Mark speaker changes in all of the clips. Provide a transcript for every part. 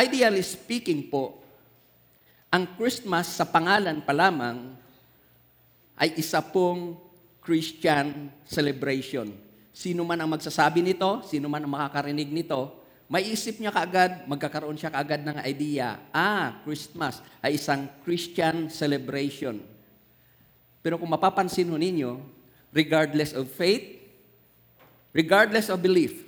Speaker 1: Ideally speaking po, ang Christmas sa pangalan pa lamang ay isa pong Christian celebration. Sino man ang magsasabi nito, sino man ang makakarinig nito, maiisip niya kaagad, magkakaroon siya kaagad ng idea, ah, Christmas ay isang Christian celebration. Pero kung mapapansin ho ninyo, regardless of faith, regardless of belief,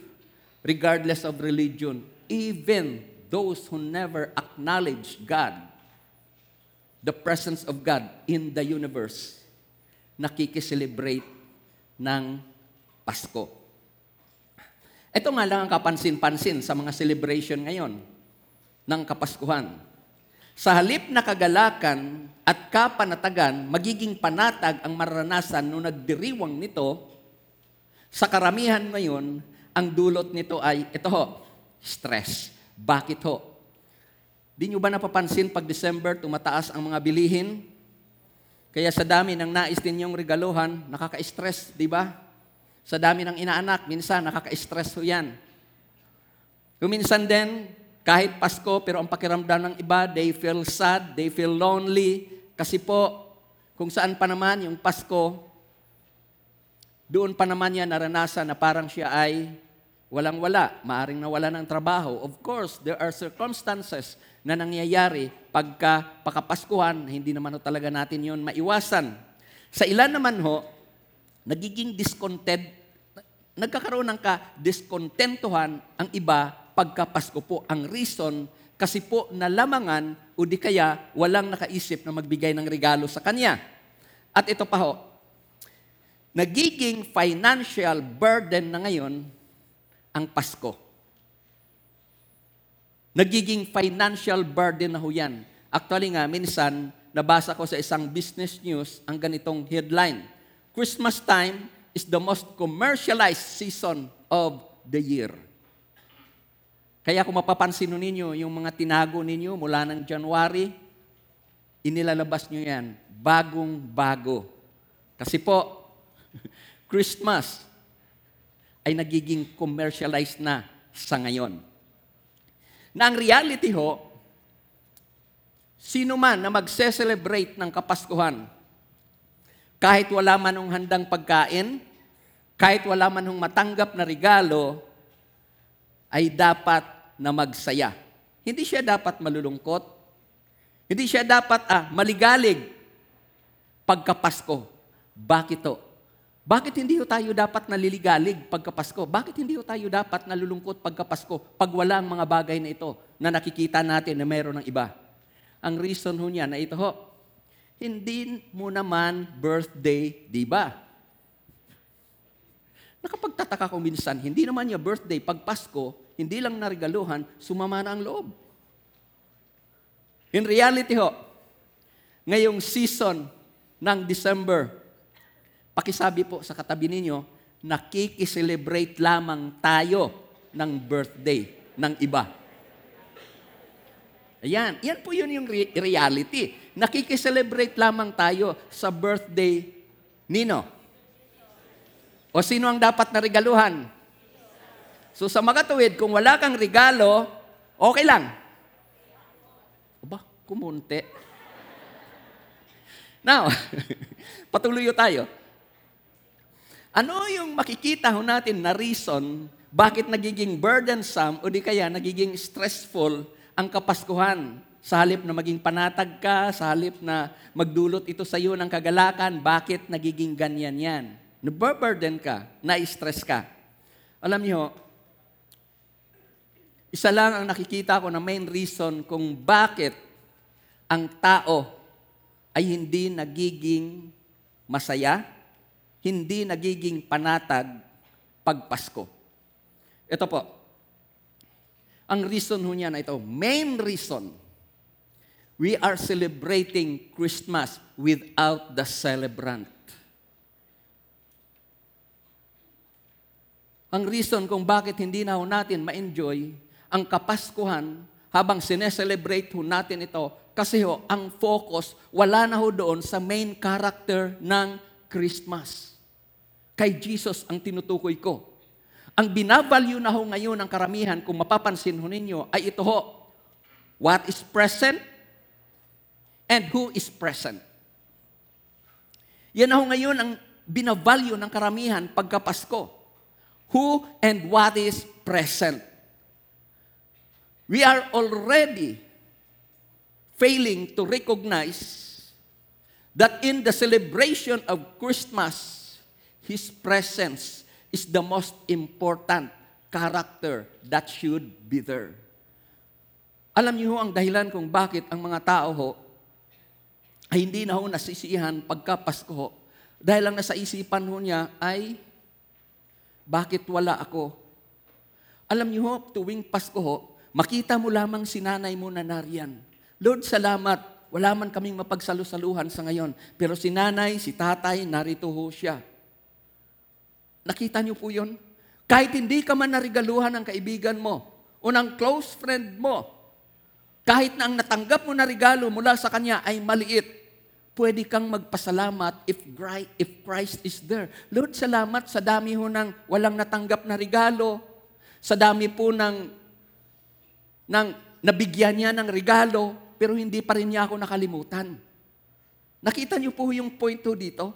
Speaker 1: regardless of religion, even those who never acknowledge God, the presence of God in the universe, nakikiselebrate ng Pasko. Ito nga lang ang kapansin-pansin sa mga celebration ngayon ng Kapaskuhan. Sa halip na kagalakan at kapanatagan, magiging panatag ang maranasan nung nagdiriwang nito, sa karamihan ngayon, ang dulot nito ay, ito ho, stress. Bakit ho? Di nyo ba napapansin pag December, tumataas ang mga bilihin? Kaya sa dami ng nais ninyong regaluhan, nakaka-stress, di ba? Sa dami ng inaanak, minsan nakaka-stress ho yan. Kuminsan din, kahit Pasko, pero ang pakiramdam ng iba, they feel sad, they feel lonely. Kasi po, kung saan pa naman yung Pasko, doon pa naman niya naranasan na parang siya ay walang-wala, maaring nawala ng trabaho. Of course, there are circumstances na nangyayari pagka pakapaskuhan, hindi naman ho talaga natin yon maiwasan. Sa ilan naman ho, nagiging discontent, nagkakaroon ng ka-discontentuhan ang iba pagka Pasko po. Ang reason, kasi po nalamangan o di kaya walang nakaisip na magbigay ng regalo sa kanya. At ito pa ho, nagiging financial burden na ngayon ang Pasko. Nagiging financial burden na ho yan. Actually nga, minsan, nabasa ko sa isang business news ang ganitong headline. Christmas time is the most commercialized season of the year. Kaya kung mapapansin ninyo, yung mga tinago ninyo mula ng January, inilalabas nyo yan, bagong-bago. Kasi po, Christmas ay nagiging commercialized na sa ngayon. Na ang reality ho, sino man na magse-celebrate ng Kapaskuhan, kahit wala man ng handang pagkain, kahit wala man ng matanggap na regalo, ay dapat na magsaya. Hindi siya dapat malulungkot. Hindi siya dapat ah, maligalig pagkapasko. Bakit to? Bakit hindi ho tayo dapat naliligalig pagkapasko? Bakit hindi ho tayo dapat nalulungkot pagkapasko pag wala ang mga bagay na ito na nakikita natin na mayroon ng iba? Ang reason ho niya na ito ho, hindi mo naman birthday, di ba? Nakapagtataka ko minsan, hindi naman niya birthday pag Pasko, hindi lang narigaluhan, sumama na ang loob. In reality ho, ngayong season ng December, pakisabi po sa katabi ninyo, nakikiselebrate lamang tayo ng birthday ng iba. Ayan, yan po yun yung re- reality. Nakikiselebrate lamang tayo sa birthday nino. O sino ang dapat na regaluhan? So sa makatuwid, kung wala kang regalo, okay lang. Aba, kumunti. Now, patuloy tayo. Ano yung makikita ho natin na reason bakit nagiging burdensome o di kaya nagiging stressful ang kapaskuhan? Sa halip na maging panatag ka, sa halip na magdulot ito sa iyo ng kagalakan, bakit nagiging ganyan yan? Naburden ka, na-stress ka. Alam niyo, isa lang ang nakikita ko na main reason kung bakit ang tao ay hindi nagiging masaya, hindi nagiging panatag pag Pasko. Ito po. Ang reason ho niya na ito, main reason, we are celebrating Christmas without the celebrant. Ang reason kung bakit hindi na ho natin ma-enjoy ang Kapaskuhan habang sineselebrate ho natin ito kasi ho, ang focus wala na ho doon sa main character ng Christmas. Kay Jesus ang tinutukoy ko. Ang binavalue na ho ngayon ng karamihan, kung mapapansin ho ninyo, ay ito ho, what is present, and who is present. Yan ako ngayon ang binavalue ng karamihan pagka Pasko. Who and what is present. We are already failing to recognize that in the celebration of Christmas, His presence is the most important character that should be there. Alam niyo ho ang dahilan kung bakit ang mga tao ho ay hindi na ho nasisihan pagka Pasko ho. Dahil ang nasa isipan ho niya ay, bakit wala ako? Alam niyo ho, tuwing Pasko ho, makita mo lamang si nanay mo na nariyan. Lord, salamat. Wala man kaming mapagsalusaluhan sa ngayon. Pero si nanay, si tatay, narito ho siya. Nakita niyo po yun? Kahit hindi ka man narigaluhan ng kaibigan mo o ng close friend mo, kahit na ang natanggap mo na regalo mula sa kanya ay maliit, pwede kang magpasalamat if if Christ is there. Lord, salamat sa dami ho ng walang natanggap na regalo, sa dami po ng, ng nabigyan niya ng regalo, pero hindi pa rin niya ako nakalimutan. Nakita niyo po yung point ho dito?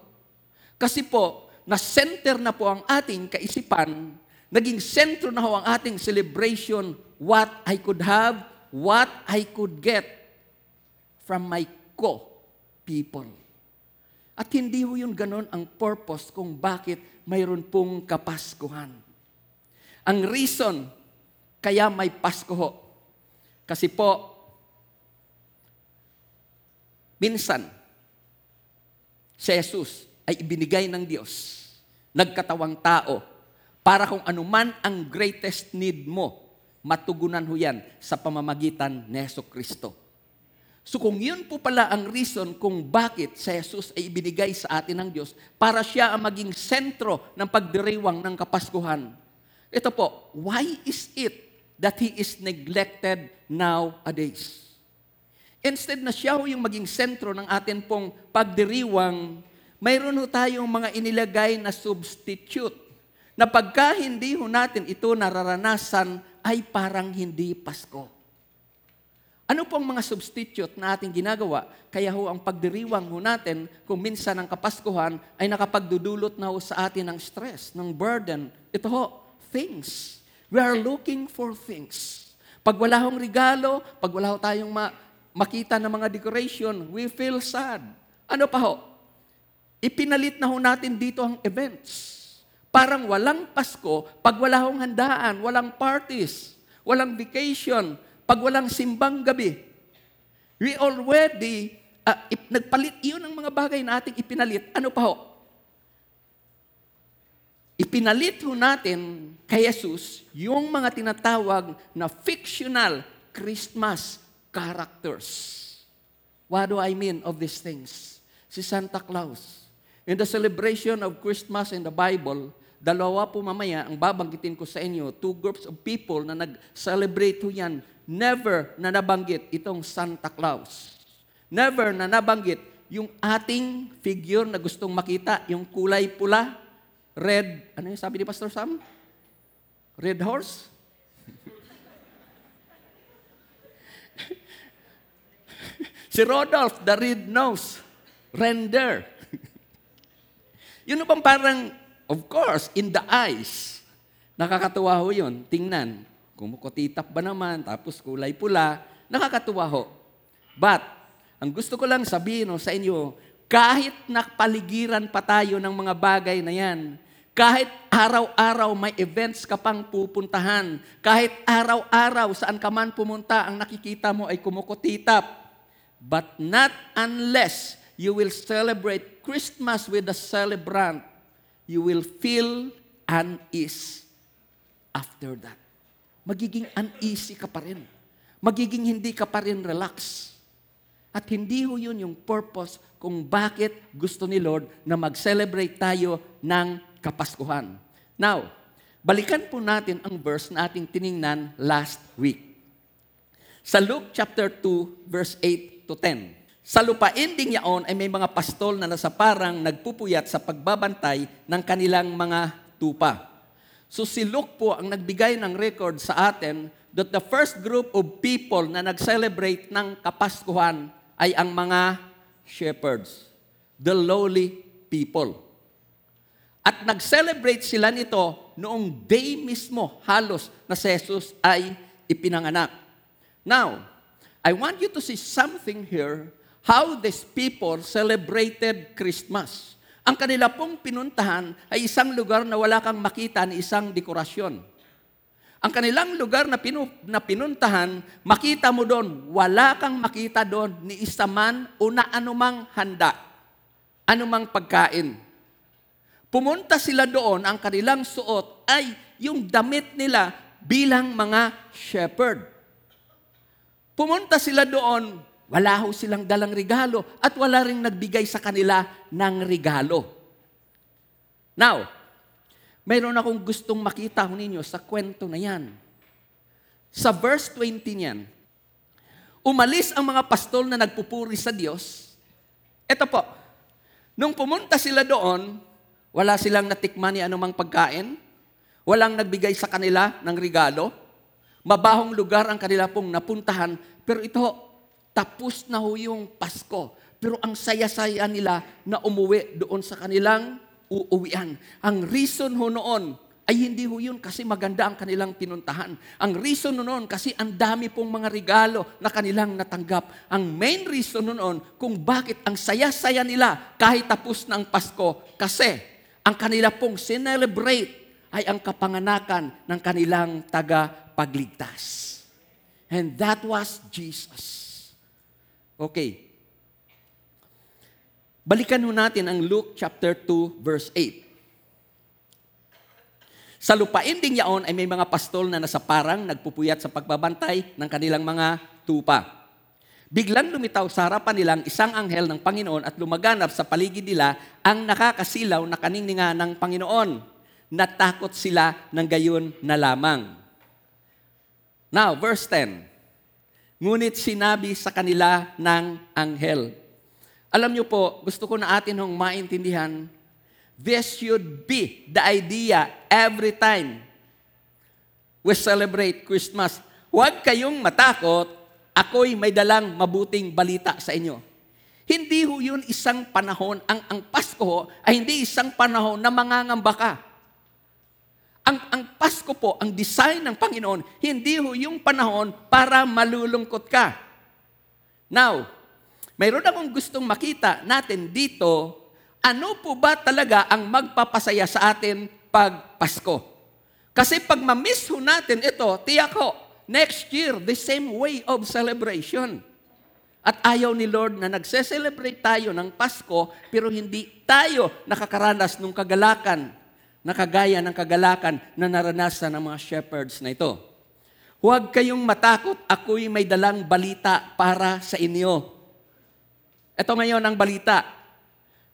Speaker 1: Kasi po, na-center na po ang ating kaisipan, naging sentro na ho ang ating celebration, what I could have, what I could get from my co-people. At hindi ho yun ganon ang purpose kung bakit mayroon pong kapaskuhan. Ang reason kaya may Pasko ho, kasi po, minsan, si Jesus ay ibinigay ng Diyos, nagkatawang tao, para kung anuman ang greatest need mo, matugunan ho yan sa pamamagitan ni Yeso Kristo. So kung yun po pala ang reason kung bakit si Jesus ay ibinigay sa atin ng Diyos para siya ang maging sentro ng pagdiriwang ng Kapaskuhan. Ito po, why is it that He is neglected nowadays? Instead na siya ho yung maging sentro ng atin pong pagdiriwang, mayroon ho tayong mga inilagay na substitute na pagka hindi ho natin ito nararanasan ay parang hindi Pasko. Ano pong mga substitute na ating ginagawa? Kaya ho ang pagdiriwang ho natin kung minsan ang kapaskuhan ay nakapagdudulot na ho sa atin ng stress, ng burden. Ito ho, things. We are looking for things. Pag wala hong regalo, pag wala ho tayong ma- makita ng mga decoration, we feel sad. Ano pa ho? Ipinalit na ho natin dito ang events. Parang walang Pasko pag wala hong handaan, walang parties, walang vacation, pag walang simbang gabi. We already, uh, ip, nagpalit iyon ng mga bagay na ating ipinalit. Ano pa ho? Ipinalit ho natin kay Jesus yung mga tinatawag na fictional Christmas characters. What do I mean of these things? Si Santa Claus. In the celebration of Christmas in the Bible, dalawa po mamaya ang babanggitin ko sa inyo, two groups of people na nag-celebrate ho yan, never na nabanggit itong Santa Claus. Never na nabanggit yung ating figure na gustong makita, yung kulay pula, red, ano yung sabi ni Pastor Sam? Red horse? si Rodolph, the red nose, render. Yun bang parang, of course, in the eyes. Nakakatuwa ho yun. Tingnan, kumukutitap ba naman, tapos kulay pula. Nakakatuwa ho. But, ang gusto ko lang sabihin ho, sa inyo, kahit nakpaligiran pa tayo ng mga bagay na yan, kahit araw-araw may events ka pang pupuntahan, kahit araw-araw saan ka man pumunta, ang nakikita mo ay kumukutitap, but not unless you will celebrate Christmas with the celebrant, you will feel unease after that. Magiging uneasy ka pa rin. Magiging hindi ka pa rin relax. At hindi ho yun yung purpose kung bakit gusto ni Lord na mag-celebrate tayo ng Kapaskuhan. Now, balikan po natin ang verse na ating tiningnan last week. Sa Luke chapter 2, verse 8 to 10. Sa lupain ding yaon ay may mga pastol na nasa parang nagpupuyat sa pagbabantay ng kanilang mga tupa. So si Luke po ang nagbigay ng record sa atin that the first group of people na nag-celebrate ng Kapaskuhan ay ang mga shepherds, the lowly people. At nag-celebrate sila nito noong day mismo halos na si Jesus ay ipinanganak. Now, I want you to see something here how these people celebrated Christmas. Ang kanila pong pinuntahan ay isang lugar na wala kang makita ni isang dekorasyon. Ang kanilang lugar na, pinu, na pinuntahan, makita mo doon, wala kang makita doon ni isa man o na anumang handa, anumang pagkain. Pumunta sila doon, ang kanilang suot ay yung damit nila bilang mga shepherd. Pumunta sila doon, wala ho silang dalang regalo at wala ring nagbigay sa kanila ng regalo. Now, mayroon akong gustong makita ho ninyo sa kwento na yan. Sa verse 20 niyan, umalis ang mga pastol na nagpupuri sa Diyos. Ito po, nung pumunta sila doon, wala silang natikman ni anumang pagkain, walang nagbigay sa kanila ng regalo, mabahong lugar ang kanila pong napuntahan, pero ito, tapos na ho yung Pasko. Pero ang saya-saya nila na umuwi doon sa kanilang uuwian. Ang reason ho noon ay hindi ho yun kasi maganda ang kanilang pinuntahan. Ang reason noon kasi ang dami pong mga regalo na kanilang natanggap. Ang main reason noon kung bakit ang saya-saya nila kahit tapos na ang Pasko kasi ang kanila pong sinelebrate ay ang kapanganakan ng kanilang tagapagligtas. And that was Jesus. Okay. Balikan ho natin ang Luke chapter 2 verse 8. Sa lupain ding yaon ay may mga pastol na nasa parang nagpupuyat sa pagbabantay ng kanilang mga tupa. Biglang lumitaw sa harapan nilang isang anghel ng Panginoon at lumaganap sa paligid nila ang nakakasilaw na kaninga ng Panginoon. Natakot sila ng gayon na lamang. Now, verse 10. Ngunit sinabi sa kanila ng anghel. Alam niyo po, gusto ko na atin hong maintindihan, this should be the idea every time we celebrate Christmas. Huwag kayong matakot, ako'y may dalang mabuting balita sa inyo. Hindi ho yun isang panahon, ang, ang Pasko ay hindi isang panahon na mangangamba ka. Ang, ang Pasko po, ang design ng Panginoon, hindi ho yung panahon para malulungkot ka. Now, mayroon akong gustong makita natin dito, ano po ba talaga ang magpapasaya sa atin pag Pasko? Kasi pag ma-miss ho natin ito, tiyak ho, next year, the same way of celebration. At ayaw ni Lord na nagse-celebrate tayo ng Pasko, pero hindi tayo nakakaranas ng kagalakan na kagaya ng kagalakan na naranasan ng mga shepherds na ito. Huwag kayong matakot, ako'y may dalang balita para sa inyo. Ito ngayon ang balita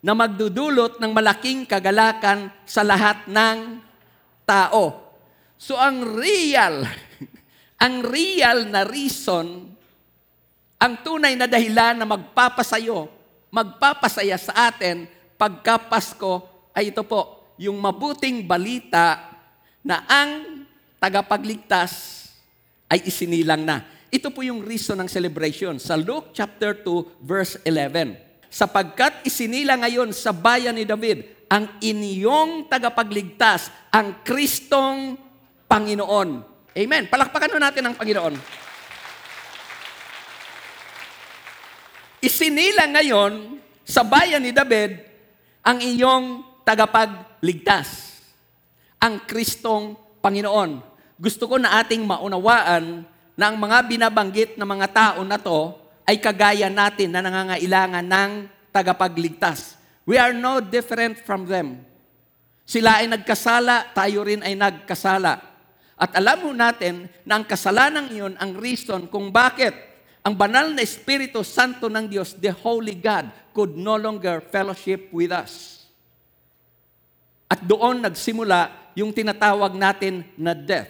Speaker 1: na magdudulot ng malaking kagalakan sa lahat ng tao. So ang real, ang real na reason, ang tunay na dahilan na magpapasayo, magpapasaya sa atin pagka Pasko ay ito po, yung mabuting balita na ang tagapagligtas ay isinilang na. Ito po yung reason ng celebration sa Luke chapter 2 verse 11. Sapagkat isinila ngayon sa bayan ni David ang inyong tagapagligtas, ang Kristong Panginoon. Amen. Palakpakan natin ang Panginoon. Isinila ngayon sa bayan ni David ang iyong tagapagligtas, ang Kristong Panginoon. Gusto ko na ating maunawaan na ang mga binabanggit ng mga tao na to ay kagaya natin na nangangailangan ng tagapagligtas. We are no different from them. Sila ay nagkasala, tayo rin ay nagkasala. At alam mo natin na ang kasalanan iyon ang reason kung bakit ang banal na Espiritu Santo ng Diyos, the Holy God, could no longer fellowship with us. At doon nagsimula yung tinatawag natin na death.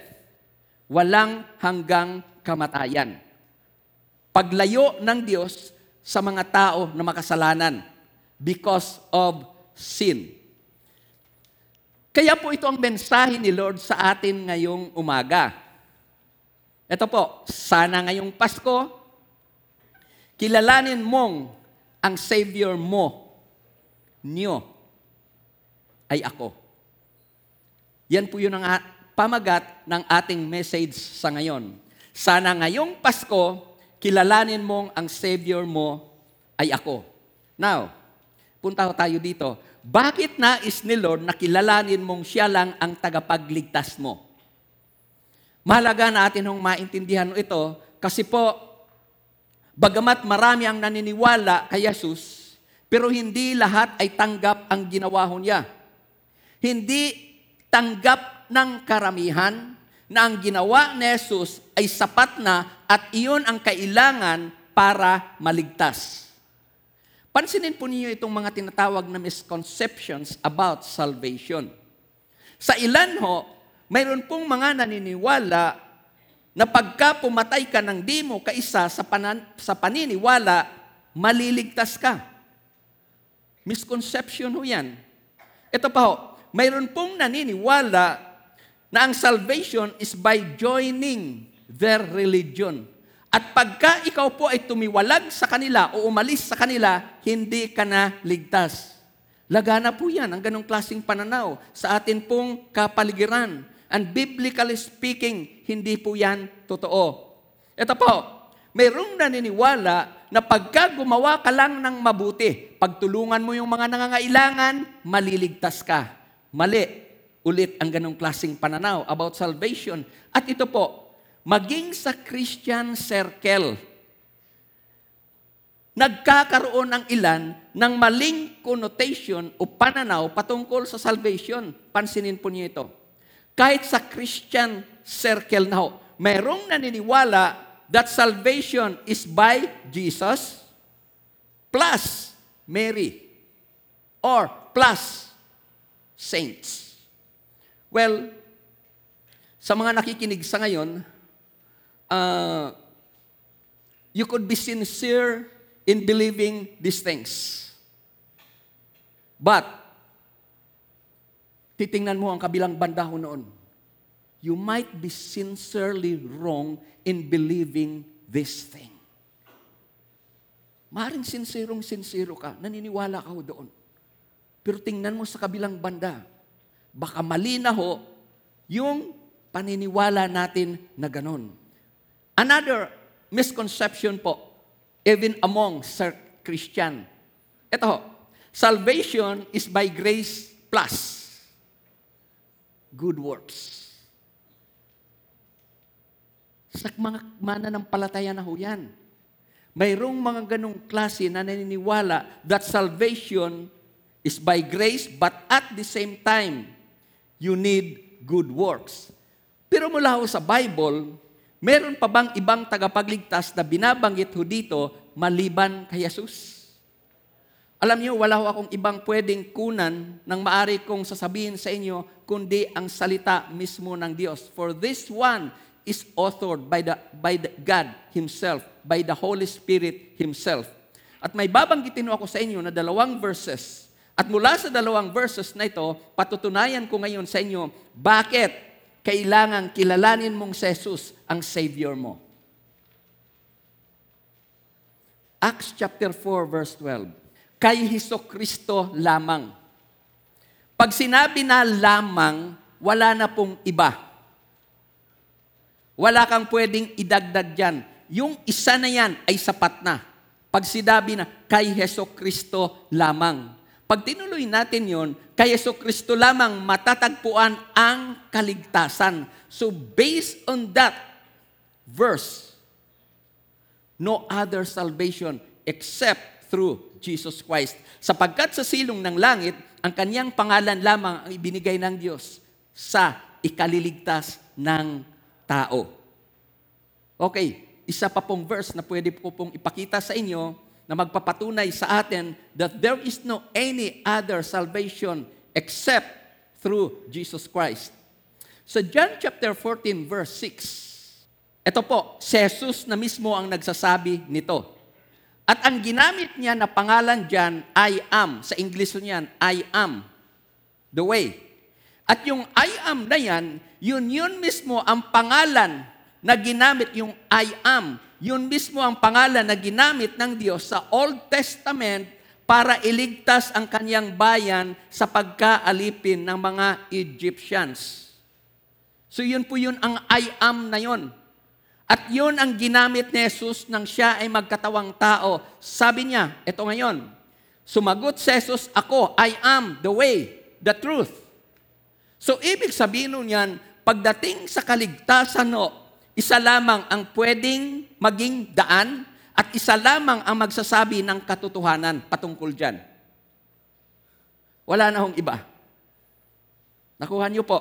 Speaker 1: Walang hanggang kamatayan. Paglayo ng Diyos sa mga tao na makasalanan because of sin. Kaya po ito ang mensahe ni Lord sa atin ngayong umaga. Ito po, sana ngayong Pasko, kilalanin mong ang Savior mo, niyo, ay ako. Yan po yun ang pamagat ng ating message sa ngayon. Sana ngayong Pasko, kilalanin mong ang Savior mo ay ako. Now, punta tayo dito. Bakit nais ni Lord na kilalanin mong siya lang ang tagapagligtas mo? Mahalaga natin hong maintindihan ito kasi po, bagamat marami ang naniniwala kay Jesus, pero hindi lahat ay tanggap ang ginawa niya. Hindi tanggap ng karamihan na ang ginawa ni Jesus ay sapat na at iyon ang kailangan para maligtas. Pansinin po niyo itong mga tinatawag na misconceptions about salvation. Sa ilan ho, mayroon pong mga naniniwala na pagka pumatay ka ng di mo kaisa sa, panan, sa paniniwala, maliligtas ka. Misconception ho yan. Ito pa ho, mayroon pong naniniwala na ang salvation is by joining their religion. At pagka ikaw po ay tumiwalag sa kanila o umalis sa kanila, hindi ka na ligtas. Lagana po yan, ang ganong klaseng pananaw sa atin pong kapaligiran. And biblically speaking, hindi po yan totoo. Ito po, mayroong naniniwala na pagka gumawa ka lang ng mabuti, pagtulungan mo yung mga nangangailangan, maliligtas ka. Mali. Ulit ang ganong klaseng pananaw about salvation. At ito po, maging sa Christian circle, nagkakaroon ng ilan ng maling connotation o pananaw patungkol sa salvation. Pansinin po niyo ito. Kahit sa Christian circle na ho, mayroong naniniwala that salvation is by Jesus plus Mary or plus saints. Well, sa mga nakikinig sa ngayon, uh, you could be sincere in believing these things. But, titingnan mo ang kabilang banda ho noon. You might be sincerely wrong in believing this thing. Maring sinserong sincero ka, naniniwala ka ho doon. Pero tingnan mo sa kabilang banda, baka mali na ho yung paniniwala natin na ganon. Another misconception po, even among Sir Christian. Ito ho, salvation is by grace plus good works. Sa mga mananampalataya na ho yan. Mayroong mga ganong klase na naniniwala that salvation is by grace, but at the same time, you need good works. Pero mula ho sa Bible, meron pa bang ibang tagapagligtas na binabanggit ho dito maliban kay Jesus? Alam niyo, wala ho akong ibang pwedeng kunan ng maari kong sasabihin sa inyo, kundi ang salita mismo ng Diyos. For this one is authored by, the, by the God Himself, by the Holy Spirit Himself. At may babanggitin ako sa inyo na dalawang verses. At mula sa dalawang verses na ito, patutunayan ko ngayon sa inyo, bakit kailangan kilalanin mong si Jesus ang Savior mo. Acts chapter 4 verse 12. Kay Heso Kristo lamang. Pag sinabi na lamang, wala na pong iba. Wala kang pwedeng idagdag dyan. Yung isa na yan ay sapat na. Pag sinabi na kay Heso Kristo lamang. Pag tinuloy natin yon, kay Yeso Kristo lamang matatagpuan ang kaligtasan. So based on that verse, no other salvation except through Jesus Christ. Sapagkat sa silong ng langit, ang kanyang pangalan lamang ang ibinigay ng Diyos sa ikaliligtas ng tao. Okay, isa pa pong verse na pwede po pong ipakita sa inyo na magpapatunay sa atin that there is no any other salvation except through Jesus Christ. Sa John chapter 14 verse 6, ito po, si Jesus na mismo ang nagsasabi nito. At ang ginamit niya na pangalan dyan, I am. Sa English niyan, I am the way. At yung I am na yan, yun yun mismo ang pangalan na ginamit, yung I am, yun mismo ang pangalan na ginamit ng Diyos sa Old Testament para iligtas ang kanyang bayan sa pagkaalipin ng mga Egyptians. So yun po yun ang I am na yun. At yun ang ginamit ni Jesus nang siya ay magkatawang tao. Sabi niya, ito ngayon, sumagot si Jesus, ako, I am the way, the truth. So ibig sabihin nun yan, pagdating sa kaligtasan no, isa lamang ang pwedeng maging daan at isa lamang ang magsasabi ng katotohanan patungkol dyan. Wala na hong iba. Nakuha niyo po.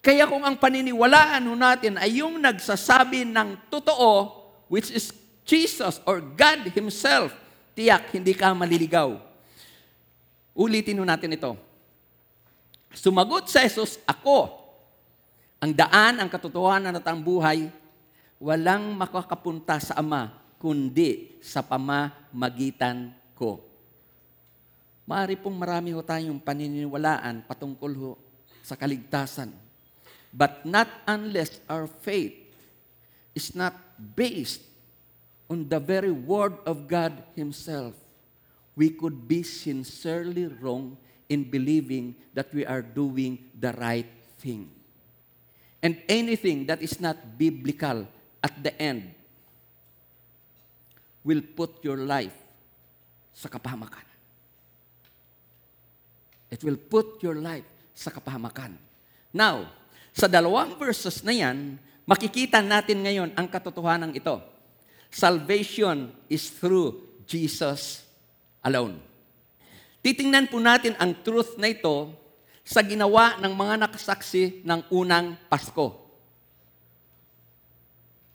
Speaker 1: Kaya kung ang paniniwalaan ho natin ay yung nagsasabi ng totoo, which is Jesus or God Himself, tiyak, hindi ka maliligaw. Ulitin ho natin ito. Sumagot sa Jesus, ako, ang daan, ang katotohanan at ang buhay, walang makakapunta sa Ama, kundi sa pamamagitan ko. Maari pong marami ho tayong paniniwalaan patungkol ho sa kaligtasan. But not unless our faith is not based on the very Word of God Himself, we could be sincerely wrong in believing that we are doing the right thing. And anything that is not biblical at the end will put your life sa kapahamakan. It will put your life sa kapahamakan. Now, sa dalawang verses na yan, makikita natin ngayon ang katotohanan ito. Salvation is through Jesus alone. Titingnan po natin ang truth na ito sa ginawa ng mga nakasaksi ng unang Pasko.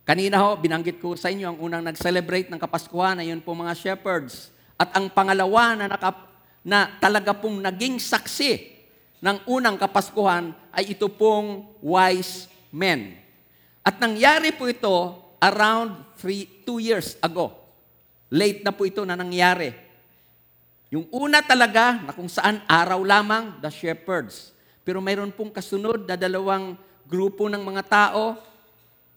Speaker 1: Kanina ho, binanggit ko sa inyo ang unang nag-celebrate ng Kapaskuhan na yun po mga shepherds. At ang pangalawa na, naka, na talaga pong naging saksi ng unang Kapaskuhan ay ito pong wise men. At nangyari po ito around three, two years ago. Late na po ito na nangyari. Yung una talaga, na kung saan araw lamang, the shepherds. Pero mayroon pong kasunod na dalawang grupo ng mga tao,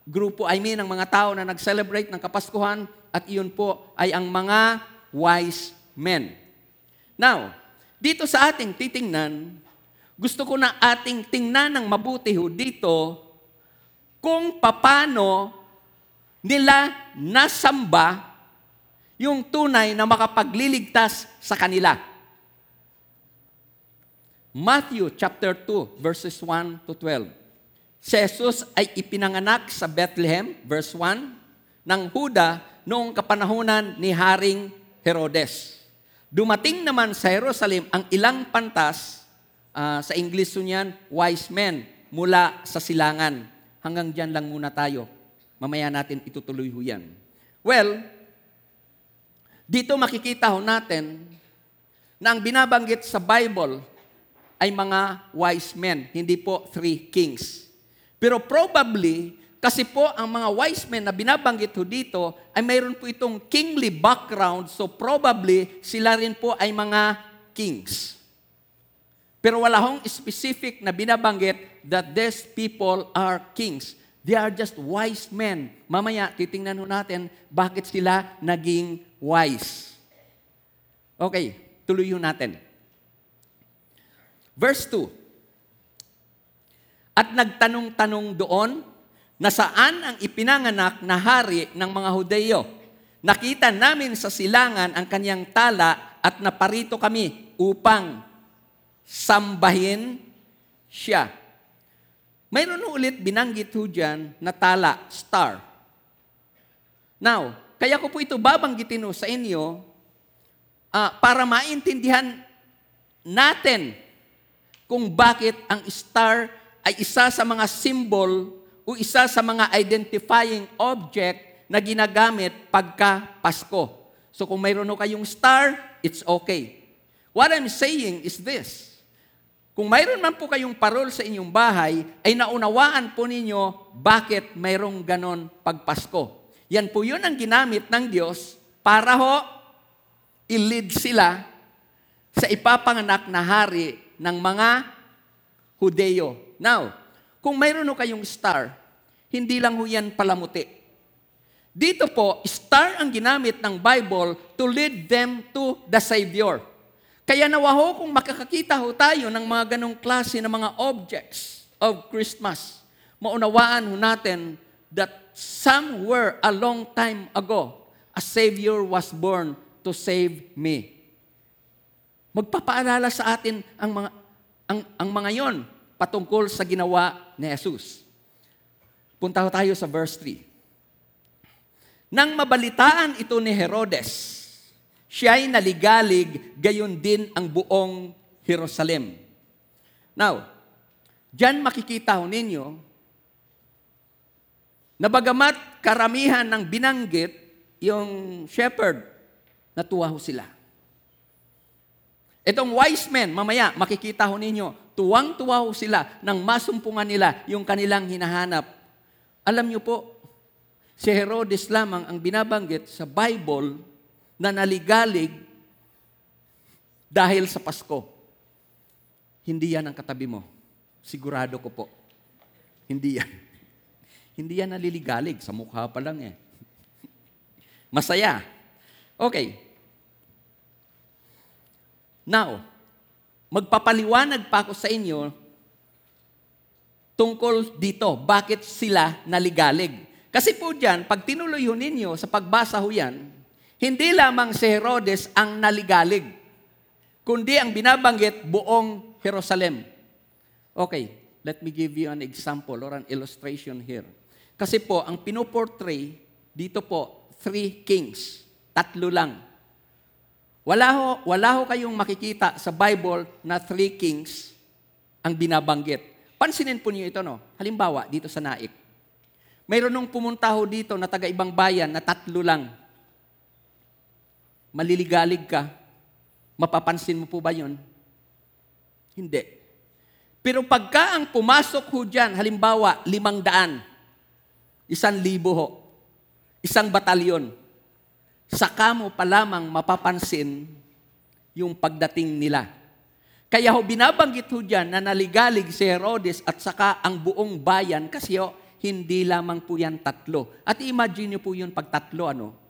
Speaker 1: grupo, I mean, ng mga tao na nag-celebrate ng Kapaskuhan, at iyon po ay ang mga wise men. Now, dito sa ating titingnan, gusto ko na ating tingnan ng mabuti ho dito kung paano nila nasamba yung tunay na makapagliligtas sa kanila. Matthew chapter 2 verses 1 to 12. Si Jesus ay ipinanganak sa Bethlehem, verse 1, ng Huda noong kapanahunan ni Haring Herodes. Dumating naman sa Jerusalem ang ilang pantas, uh, sa English niyan, wise men, mula sa silangan. Hanggang dyan lang muna tayo. Mamaya natin itutuloy yan. Well, dito makikita ho natin na ang binabanggit sa Bible ay mga wise men, hindi po three kings. Pero probably, kasi po ang mga wise men na binabanggit ho dito ay mayroon po itong kingly background, so probably sila rin po ay mga kings. Pero wala hong specific na binabanggit that these people are kings. They are just wise men. Mamaya, titingnan ho natin bakit sila naging wise. Okay, tuloy ho natin. Verse 2. At nagtanong-tanong doon na saan ang ipinanganak na hari ng mga Hudeyo. Nakita namin sa silangan ang kanyang tala at naparito kami upang sambahin siya. Mayroon ulit binanggit ho dyan na tala, star. Now, kaya ko po ito babanggitin ho sa inyo uh, para maintindihan natin kung bakit ang star ay isa sa mga symbol o isa sa mga identifying object na ginagamit pagka Pasko. So kung mayroon ho kayong star, it's okay. What I'm saying is this. Kung mayroon man po kayong parol sa inyong bahay, ay naunawaan po ninyo bakit mayroong ganon pagpasko. Yan po yun ang ginamit ng Diyos para ho i-lead sila sa ipapanganak na hari ng mga Hudeo. Now, kung mayroon ho kayong star, hindi lang ho yan palamuti. Dito po, star ang ginamit ng Bible to lead them to the Savior. Kaya nawa ho kung makakakita ho tayo ng mga ganong klase ng mga objects of Christmas, maunawaan ho natin that somewhere a long time ago, a Savior was born to save me. Magpapaalala sa atin ang mga ang, ang mga yon patungkol sa ginawa ni Jesus. Punta tayo sa verse 3. Nang mabalitaan ito ni Herodes, siya'y naligalig, gayon din ang buong Jerusalem. Now, Diyan makikita ho ninyo na bagamat karamihan ng binanggit yung shepherd, natuwa ho sila. Itong wise men, mamaya makikita ho ninyo, tuwang-tuwa ho sila nang masumpungan nila yung kanilang hinahanap. Alam niyo po, si Herodes lamang ang binabanggit sa Bible na naligalig dahil sa Pasko. Hindi yan ang katabi mo. Sigurado ko po. Hindi yan. Hindi yan naliligalig. Sa mukha pa lang eh. Masaya. Okay. Now, magpapaliwanag pa ako sa inyo tungkol dito. Bakit sila naligalig? Kasi po dyan, pag tinuloy ho ninyo sa pagbasa ho yan, hindi lamang si Herodes ang naligalig, kundi ang binabanggit buong Jerusalem. Okay, let me give you an example or an illustration here. Kasi po, ang pinoportray, dito po, three kings. Tatlo lang. Wala ho, wala ho kayong makikita sa Bible na three kings ang binabanggit. Pansinin po niyo ito, no? Halimbawa, dito sa Naik. Mayroon nung pumunta ho dito na taga-ibang bayan na tatlo lang. Maliligalig ka. Mapapansin mo po ba yun? Hindi. Pero pagka ang pumasok ho dyan, halimbawa, limang daan, isang libo ho, isang batalyon, saka mo pa lamang mapapansin yung pagdating nila. Kaya ho, binabanggit ho dyan na naligalig si Herodes at saka ang buong bayan kasi ho, hindi lamang po yan tatlo. At imagine nyo po yun pag tatlo, ano?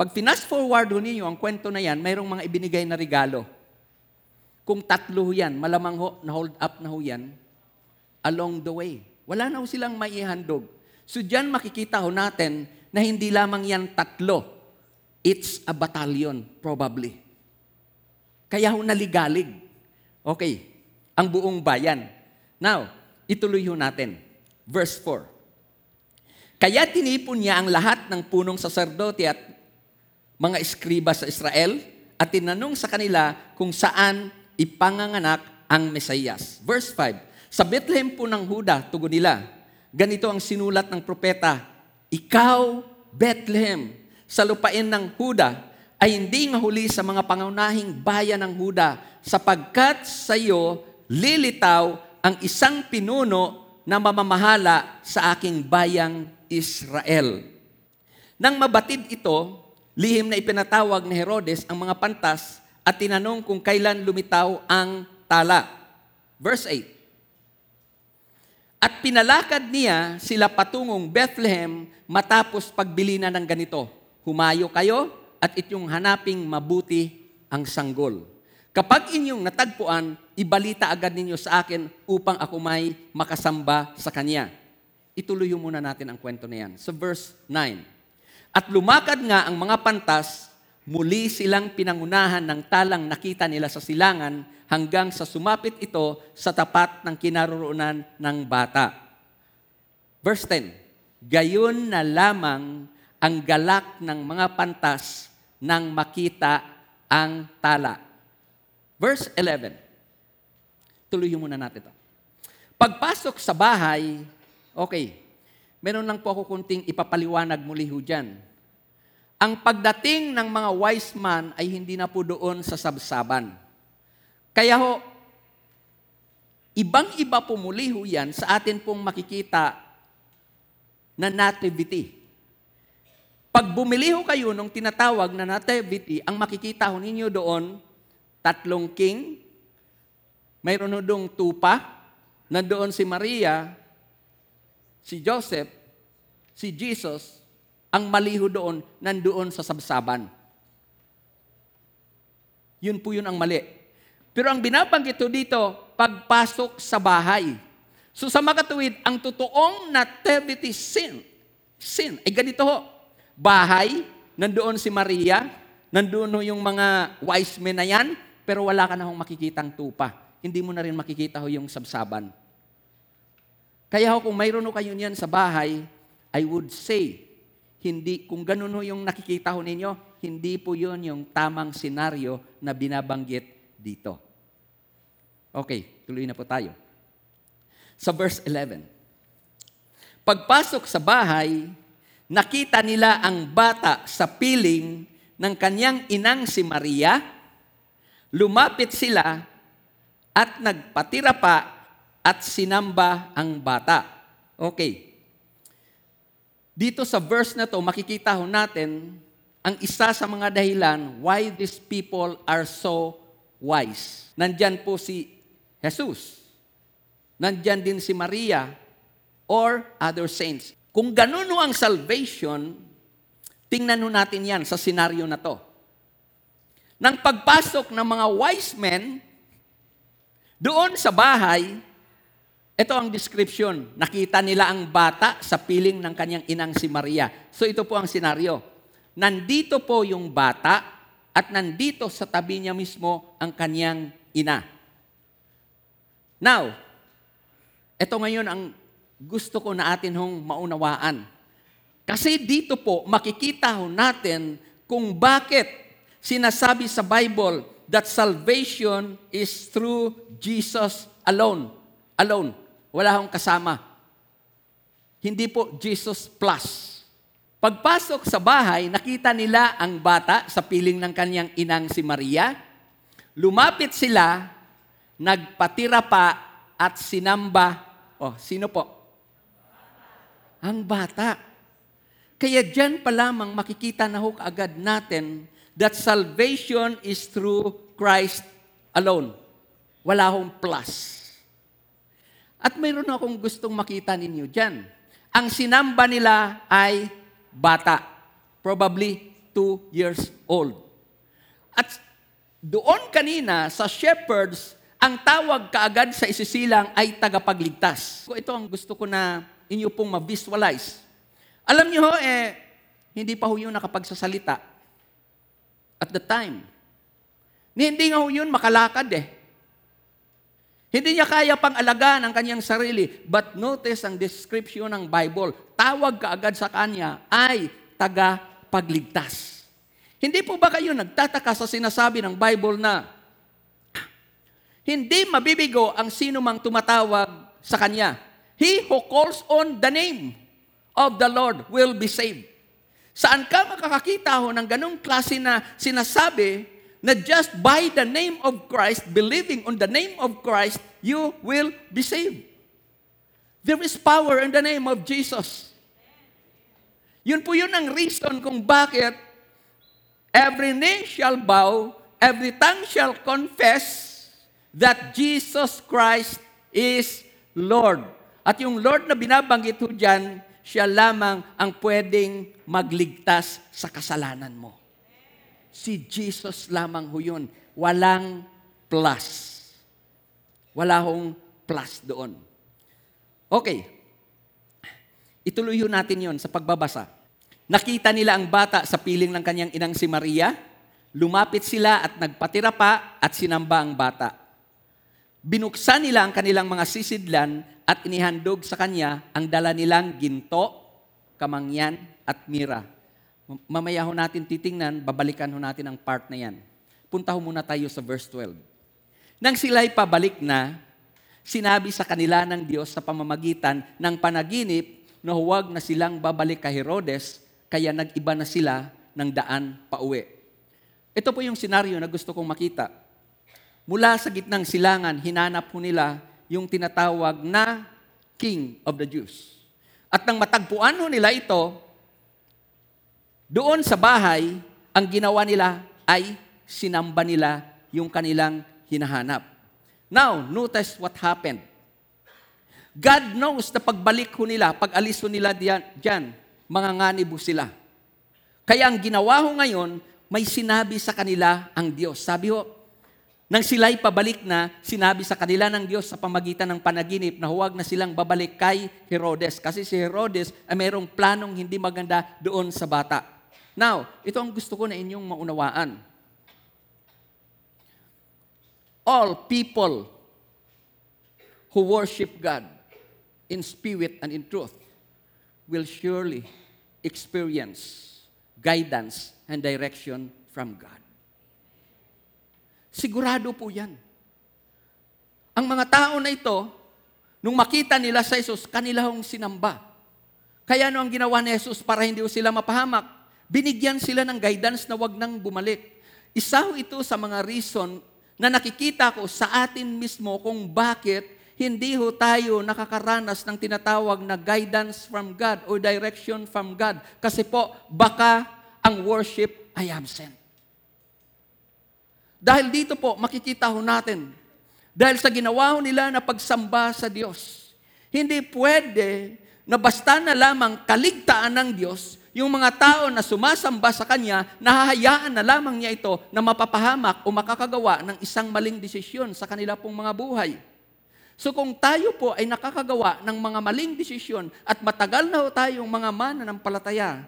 Speaker 1: Pag fast forward ninyo, ang kwento na yan, mayroong mga ibinigay na regalo. Kung tatlo yan, malamang ho, na-hold up na ho yan, along the way. Wala na ho silang maihandog. So dyan makikita ho natin na hindi lamang yan tatlo. It's a battalion, probably. Kaya ho naligalig. Okay, ang buong bayan. Now, ituloy ho natin. Verse 4. Kaya tinipon niya ang lahat ng punong saserdote at mga eskriba sa Israel at tinanong sa kanila kung saan ipanganganak ang Mesayas. Verse 5, Sa Bethlehem po ng Huda, tugon nila, ganito ang sinulat ng propeta, Ikaw, Bethlehem, sa lupain ng Huda, ay hindi nga huli sa mga pangunahing bayan ng Huda, sapagkat sa iyo lilitaw ang isang pinuno na mamamahala sa aking bayang Israel. Nang mabatid ito, lihim na ipinatawag ni Herodes ang mga pantas at tinanong kung kailan lumitaw ang tala. Verse 8. At pinalakad niya sila patungong Bethlehem matapos pagbili na ng ganito. Humayo kayo at inyong hanaping mabuti ang sanggol. Kapag inyong natagpuan, ibalita agad ninyo sa akin upang ako may makasamba sa Kanya. Ituloy muna natin ang kwento na yan. Sa verse 9. At lumakad nga ang mga pantas Muli silang pinangunahan ng talang nakita nila sa silangan hanggang sa sumapit ito sa tapat ng kinaroroonan ng bata. Verse 10, Gayon na lamang ang galak ng mga pantas nang makita ang tala. Verse 11, tuloy muna natin ito. Pagpasok sa bahay, okay, meron lang po ako kunting ipapaliwanag muli ho dyan ang pagdating ng mga wise man ay hindi na po doon sa sabsaban. Kaya ho, ibang-iba po muli ho yan sa atin pong makikita na nativity. Pag bumili ho kayo nung tinatawag na nativity, ang makikita ho ninyo doon, tatlong king, mayroon ho doon tupa, nandoon si Maria, si Joseph, si Jesus, ang maliho doon, nandoon sa sabsaban. Yun po yun ang mali. Pero ang binabanggit dito, pagpasok sa bahay. So sa makatuwid, ang totoong nativity sin, sin, ay ganito ho. Bahay, nandoon si Maria, nandoon yung mga wise men na yan, pero wala ka na hong makikitang tupa. Hindi mo na rin makikita ho yung sabsaban. Kaya ho, kung mayroon ho kayo niyan sa bahay, I would say, hindi, kung ganun ho yung nakikita ho ninyo, hindi po yun yung tamang senaryo na binabanggit dito. Okay, tuloy na po tayo. Sa verse 11. Pagpasok sa bahay, nakita nila ang bata sa piling ng kanyang inang si Maria. Lumapit sila at nagpatira pa at sinamba ang bata. Okay. Dito sa verse na to, makikita ho natin ang isa sa mga dahilan why these people are so wise. Nandyan po si Jesus. Nandyan din si Maria or other saints. Kung ganun ang salvation, tingnan natin yan sa senaryo na to. Nang pagpasok ng mga wise men, doon sa bahay, ito ang description. Nakita nila ang bata sa piling ng kanyang inang si Maria. So ito po ang senaryo. Nandito po yung bata at nandito sa tabi niya mismo ang kanyang ina. Now, ito ngayon ang gusto ko na atin hong maunawaan. Kasi dito po, makikita ho natin kung bakit sinasabi sa Bible that salvation is through Jesus alone. Alone. Wala hong kasama. Hindi po Jesus plus. Pagpasok sa bahay, nakita nila ang bata sa piling ng kanyang inang si Maria. Lumapit sila, nagpatira pa at sinamba. Oh, sino po? Ang bata. Kaya dyan pa lamang makikita na ho agad natin that salvation is through Christ alone. Wala hong plus. At mayroon akong gustong makita ninyo dyan. Ang sinamba nila ay bata. Probably two years old. At doon kanina sa shepherds, ang tawag kaagad sa isisilang ay tagapagligtas. Ito ang gusto ko na inyo pong ma-visualize. Alam niyo ho, eh, hindi pa ho yun nakapagsasalita at the time. Hindi nga ho yun makalakad eh. Hindi niya kaya pang alagaan ang kanyang sarili. But notice ang description ng Bible. Tawag kaagad sa kanya ay tagapagligtas. Hindi po ba kayo nagtataka sa sinasabi ng Bible na hindi mabibigo ang sino mang tumatawag sa kanya. He who calls on the name of the Lord will be saved. Saan ka makakakita ho ng ganong klase na sinasabi na just by the name of Christ, believing on the name of Christ, you will be saved. There is power in the name of Jesus. Yun po yun ang reason kung bakit every knee shall bow, every tongue shall confess that Jesus Christ is Lord. At yung Lord na binabanggit ho dyan, siya lamang ang pwedeng magligtas sa kasalanan mo. Si Jesus lamang ho yun. Walang plus. Wala hong plus doon. Okay. Ituloy natin yon sa pagbabasa. Nakita nila ang bata sa piling ng kanyang inang si Maria. Lumapit sila at nagpatira pa at sinamba ang bata. Binuksan nila ang kanilang mga sisidlan at inihandog sa kanya ang dala nilang ginto, kamangyan at mira. Mamaya ho natin titingnan, babalikan ho natin ang part na yan. Punta ho muna tayo sa verse 12. Nang sila'y pabalik na, sinabi sa kanila ng Diyos sa pamamagitan ng panaginip na huwag na silang babalik kay Herodes, kaya nag-iba na sila ng daan pauwi. Ito po yung senaryo na gusto kong makita. Mula sa gitnang silangan, hinanap po nila yung tinatawag na King of the Jews. At nang matagpuan ho nila ito, doon sa bahay, ang ginawa nila ay sinamba nila yung kanilang hinahanap. Now, notice what happened. God knows na pagbalik ho nila, pag alis ho nila diyan, diyan mga nganib ho sila. Kaya ang ginawa ho ngayon, may sinabi sa kanila ang Diyos. Sabi ho, nang sila'y pabalik na, sinabi sa kanila ng Diyos sa pamagitan ng panaginip na huwag na silang babalik kay Herodes. Kasi si Herodes ay mayroong planong hindi maganda doon sa bata. Now, ito ang gusto ko na inyong maunawaan. All people who worship God in spirit and in truth will surely experience guidance and direction from God. Sigurado po yan. Ang mga tao na ito, nung makita nila sa Jesus, kanila hong sinamba. Kaya ano ang ginawa ni Jesus para hindi sila mapahamak? Binigyan sila ng guidance na wag nang bumalik. Isa ito sa mga reason na nakikita ko sa atin mismo kung bakit hindi ho tayo nakakaranas ng tinatawag na guidance from God or direction from God. Kasi po, baka ang worship ay absent. Dahil dito po, makikita ho natin, dahil sa ginawa ho nila na pagsamba sa Diyos, hindi pwede na basta na lamang kaligtaan ng Diyos yung mga tao na sumasamba sa Kanya, nahahayaan na lamang niya ito na mapapahamak o makakagawa ng isang maling desisyon sa kanila pong mga buhay. So kung tayo po ay nakakagawa ng mga maling desisyon at matagal na tayong mga mananampalataya,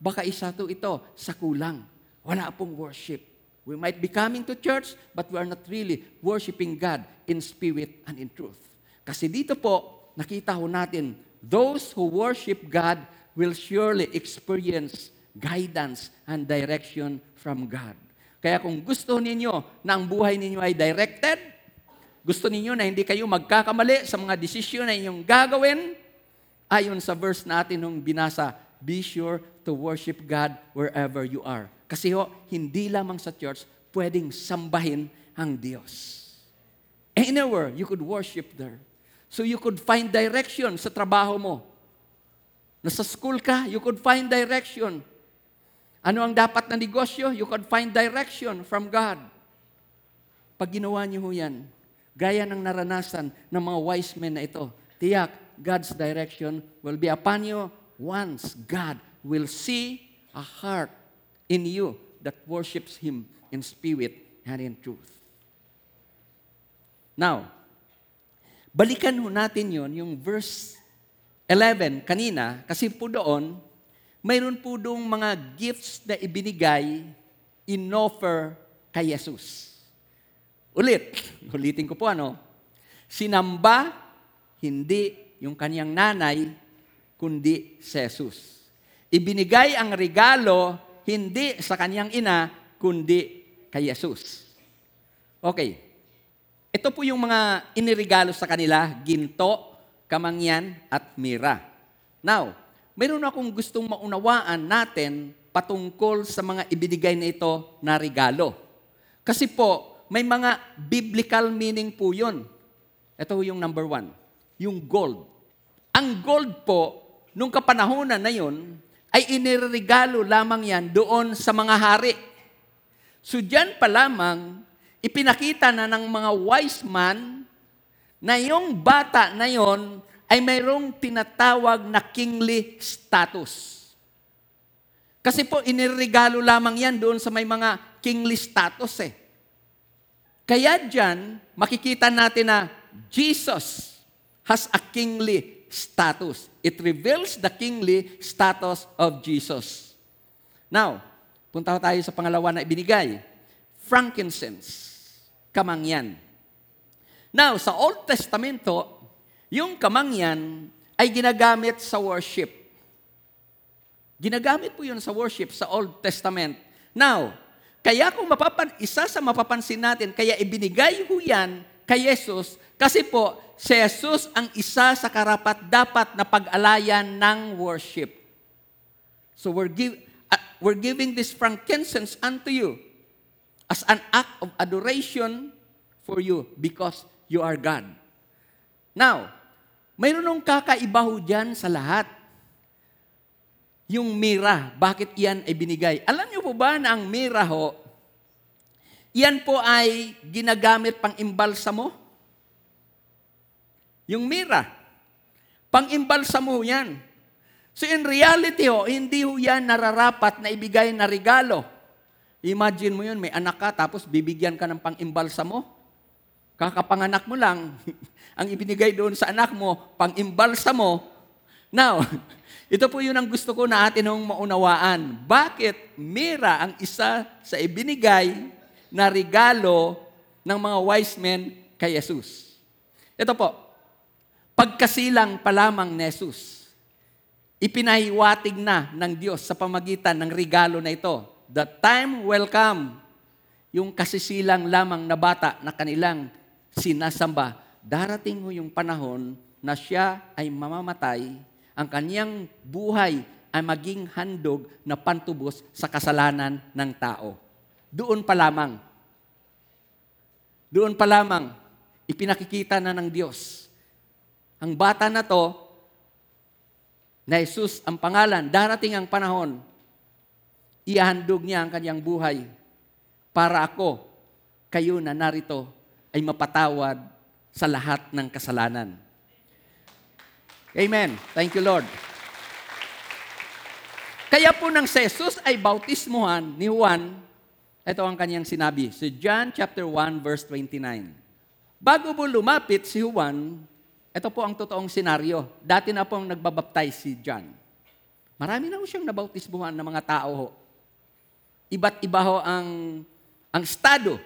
Speaker 1: baka isa to ito sa kulang. Wala pong worship. We might be coming to church, but we are not really worshiping God in spirit and in truth. Kasi dito po, nakita ho natin, those who worship God will surely experience guidance and direction from God. Kaya kung gusto ninyo na ang buhay ninyo ay directed, gusto ninyo na hindi kayo magkakamali sa mga desisyon na inyong gagawin, ayon sa verse natin nung binasa, be sure to worship God wherever you are. Kasi ho, hindi lamang sa church pwedeng sambahin ang Diyos. Anywhere you could worship there. So you could find direction sa trabaho mo. Nasa school ka, you could find direction. Ano ang dapat na negosyo? You could find direction from God. Pag ginawa niyo ho yan, gaya ng naranasan ng mga wise men na ito, tiyak, God's direction will be upon you once God will see a heart in you that worships Him in spirit and in truth. Now, balikan ho natin yon yung verse 11 kanina, kasi po doon, mayroon po doong mga gifts na ibinigay in offer kay Jesus. Ulit, ulitin ko po ano, sinamba hindi yung kanyang nanay, kundi si Jesus. Ibinigay ang regalo hindi sa kanyang ina, kundi kay Jesus. Okay. Ito po yung mga inirigalo sa kanila, ginto, kamangyan, at mira. Now, mayroon akong gustong maunawaan natin patungkol sa mga ibinigay na ito na regalo. Kasi po, may mga biblical meaning po yun. Ito yung number one, yung gold. Ang gold po, nung kapanahonan na yun, ay iniregalo lamang yan doon sa mga hari. So dyan pa lamang, ipinakita na ng mga wise man na yung bata na yon ay mayroong tinatawag na kingly status. Kasi po, iniregalo lamang yan doon sa may mga kingly status eh. Kaya dyan, makikita natin na Jesus has a kingly status. It reveals the kingly status of Jesus. Now, punta tayo sa pangalawa na ibinigay. Frankincense. Kamangyan. Now, sa Old Testamento, yung kamangyan ay ginagamit sa worship. Ginagamit po yun sa worship sa Old Testament. Now, kaya kung mapapan, isa sa mapapansin natin, kaya ibinigay ho yan kay Jesus, kasi po, si Jesus ang isa sa karapat dapat na pag-alayan ng worship. So we're, give, uh, we're giving this frankincense unto you as an act of adoration for you because you are God. Now, mayroon kakaiba ho dyan sa lahat. Yung mira, bakit yan ay binigay? Alam niyo po ba na ang mira ho, yan po ay ginagamit pang imbalsamo? Yung mira, Pang-imbalsa mo yan. So in reality ho, hindi ho yan nararapat na ibigay na regalo. Imagine mo yun, may anak ka, tapos bibigyan ka ng pang-imbalsa mo. Kakapanganak mo lang, ang ibinigay doon sa anak mo, pang-imbalsa mo. Now, ito po yun ang gusto ko na atin hong maunawaan. Bakit mira ang isa sa ibinigay na regalo ng mga wise men kay Jesus? Ito po, pagkasilang pa lamang ni Jesus, ipinahiwatig na ng Diyos sa pamagitan ng regalo na ito. The time will come, yung kasisilang lamang na bata na kanilang sinasamba, darating ho yung panahon na siya ay mamamatay, ang kanyang buhay ay maging handog na pantubos sa kasalanan ng tao. Doon pa lamang. Doon pa lamang, ipinakikita na ng Diyos. Ang bata na to, na Jesus ang pangalan, darating ang panahon, ihahandog niya ang kanyang buhay para ako, kayo na narito, ay mapatawad sa lahat ng kasalanan. Amen. Thank you, Lord. Kaya po nang si Jesus ay bautismuhan ni Juan, ito ang kanyang sinabi, si John chapter 1 verse 29. Bago po lumapit si Juan, ito po ang totoong senaryo. Dati na pong nagbabaptize si John. Marami na po siyang nabautismuhan ng mga tao. Iba't iba ho ang, ang estado.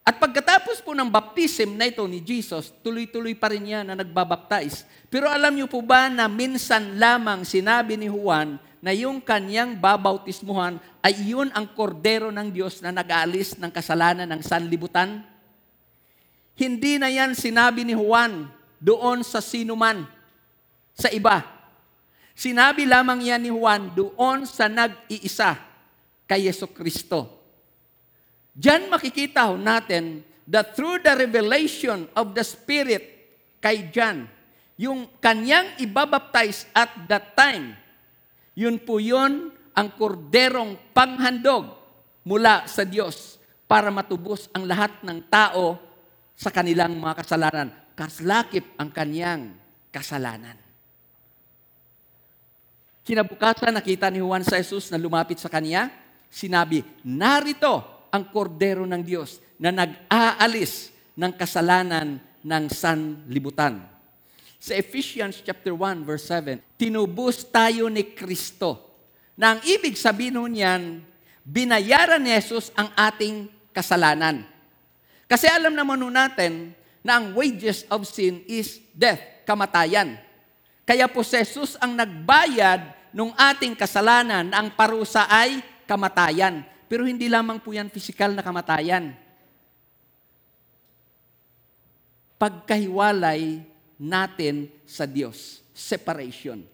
Speaker 1: At pagkatapos po ng baptism na ito ni Jesus, tuloy-tuloy pa rin niya na nagbabaptize. Pero alam niyo po ba na minsan lamang sinabi ni Juan na yung kanyang babautismuhan ay yun ang kordero ng Diyos na nag-aalis ng kasalanan ng sanlibutan? Hindi na yan sinabi ni Juan doon sa sinuman, sa iba. Sinabi lamang yan ni Juan doon sa nag-iisa, kay Yeso Kristo. Diyan makikita natin that through the revelation of the Spirit kay John, yung kanyang ibabaptize at that time, yun po yun ang korderong panghandog mula sa Diyos para matubos ang lahat ng tao sa kanilang mga kasalanan. Kaslakip ang kanyang kasalanan. Kinabukasan, nakita ni Juan sa Jesus na lumapit sa kanya, sinabi, narito ang kordero ng Diyos na nag-aalis ng kasalanan ng sanlibutan. Sa Ephesians chapter 1 verse 7, tinubos tayo ni Kristo. Na ang ibig sabihin nun yan, binayaran ni Jesus ang ating kasalanan. Kasi alam naman nun natin na ang wages of sin is death, kamatayan. Kaya po si Jesus ang nagbayad nung ating kasalanan na ang parusa ay kamatayan. Pero hindi lamang po yan physical na kamatayan. Pagkahiwalay natin sa Diyos. Separation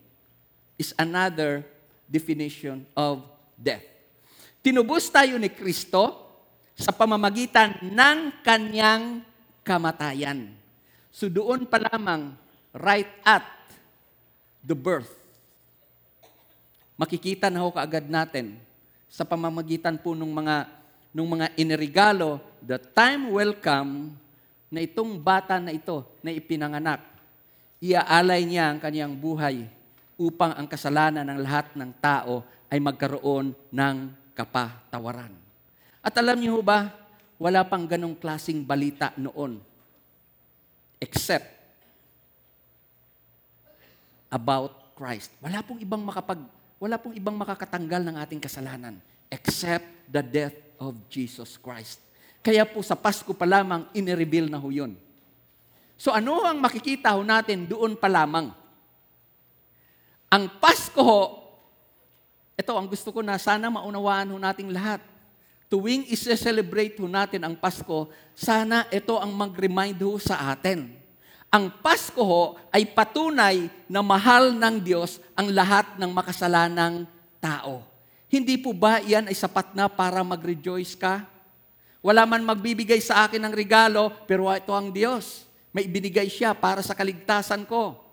Speaker 1: is another definition of death. Tinubos tayo ni Kristo sa pamamagitan ng kanyang kamatayan. So doon pa lamang, right at the birth, makikita na ho kaagad natin sa pamamagitan po ng mga nung mga inirigalo, the time will come na itong bata na ito na ipinanganak, iaalay niya ang kanyang buhay upang ang kasalanan ng lahat ng tao ay magkaroon ng kapatawaran. At alam niyo ba, wala pang ganong klasing balita noon except about Christ. Wala pong ibang makapag wala pong ibang makakatanggal ng ating kasalanan except the death of Jesus Christ. Kaya po sa Pasko pa lamang, inireveal na ho yun. So ano ang makikita ho natin doon pa lamang? Ang Pasko ho, ito ang gusto ko na sana maunawaan ho nating lahat. Tuwing isa-celebrate ho natin ang Pasko, sana ito ang mag-remind ho sa atin. Ang Pasko ho ay patunay na mahal ng Diyos ang lahat ng makasalanang tao. Hindi po ba yan ay sapat na para mag-rejoice ka? Wala man magbibigay sa akin ng regalo, pero ito ang Diyos. May ibinigay siya para sa kaligtasan ko.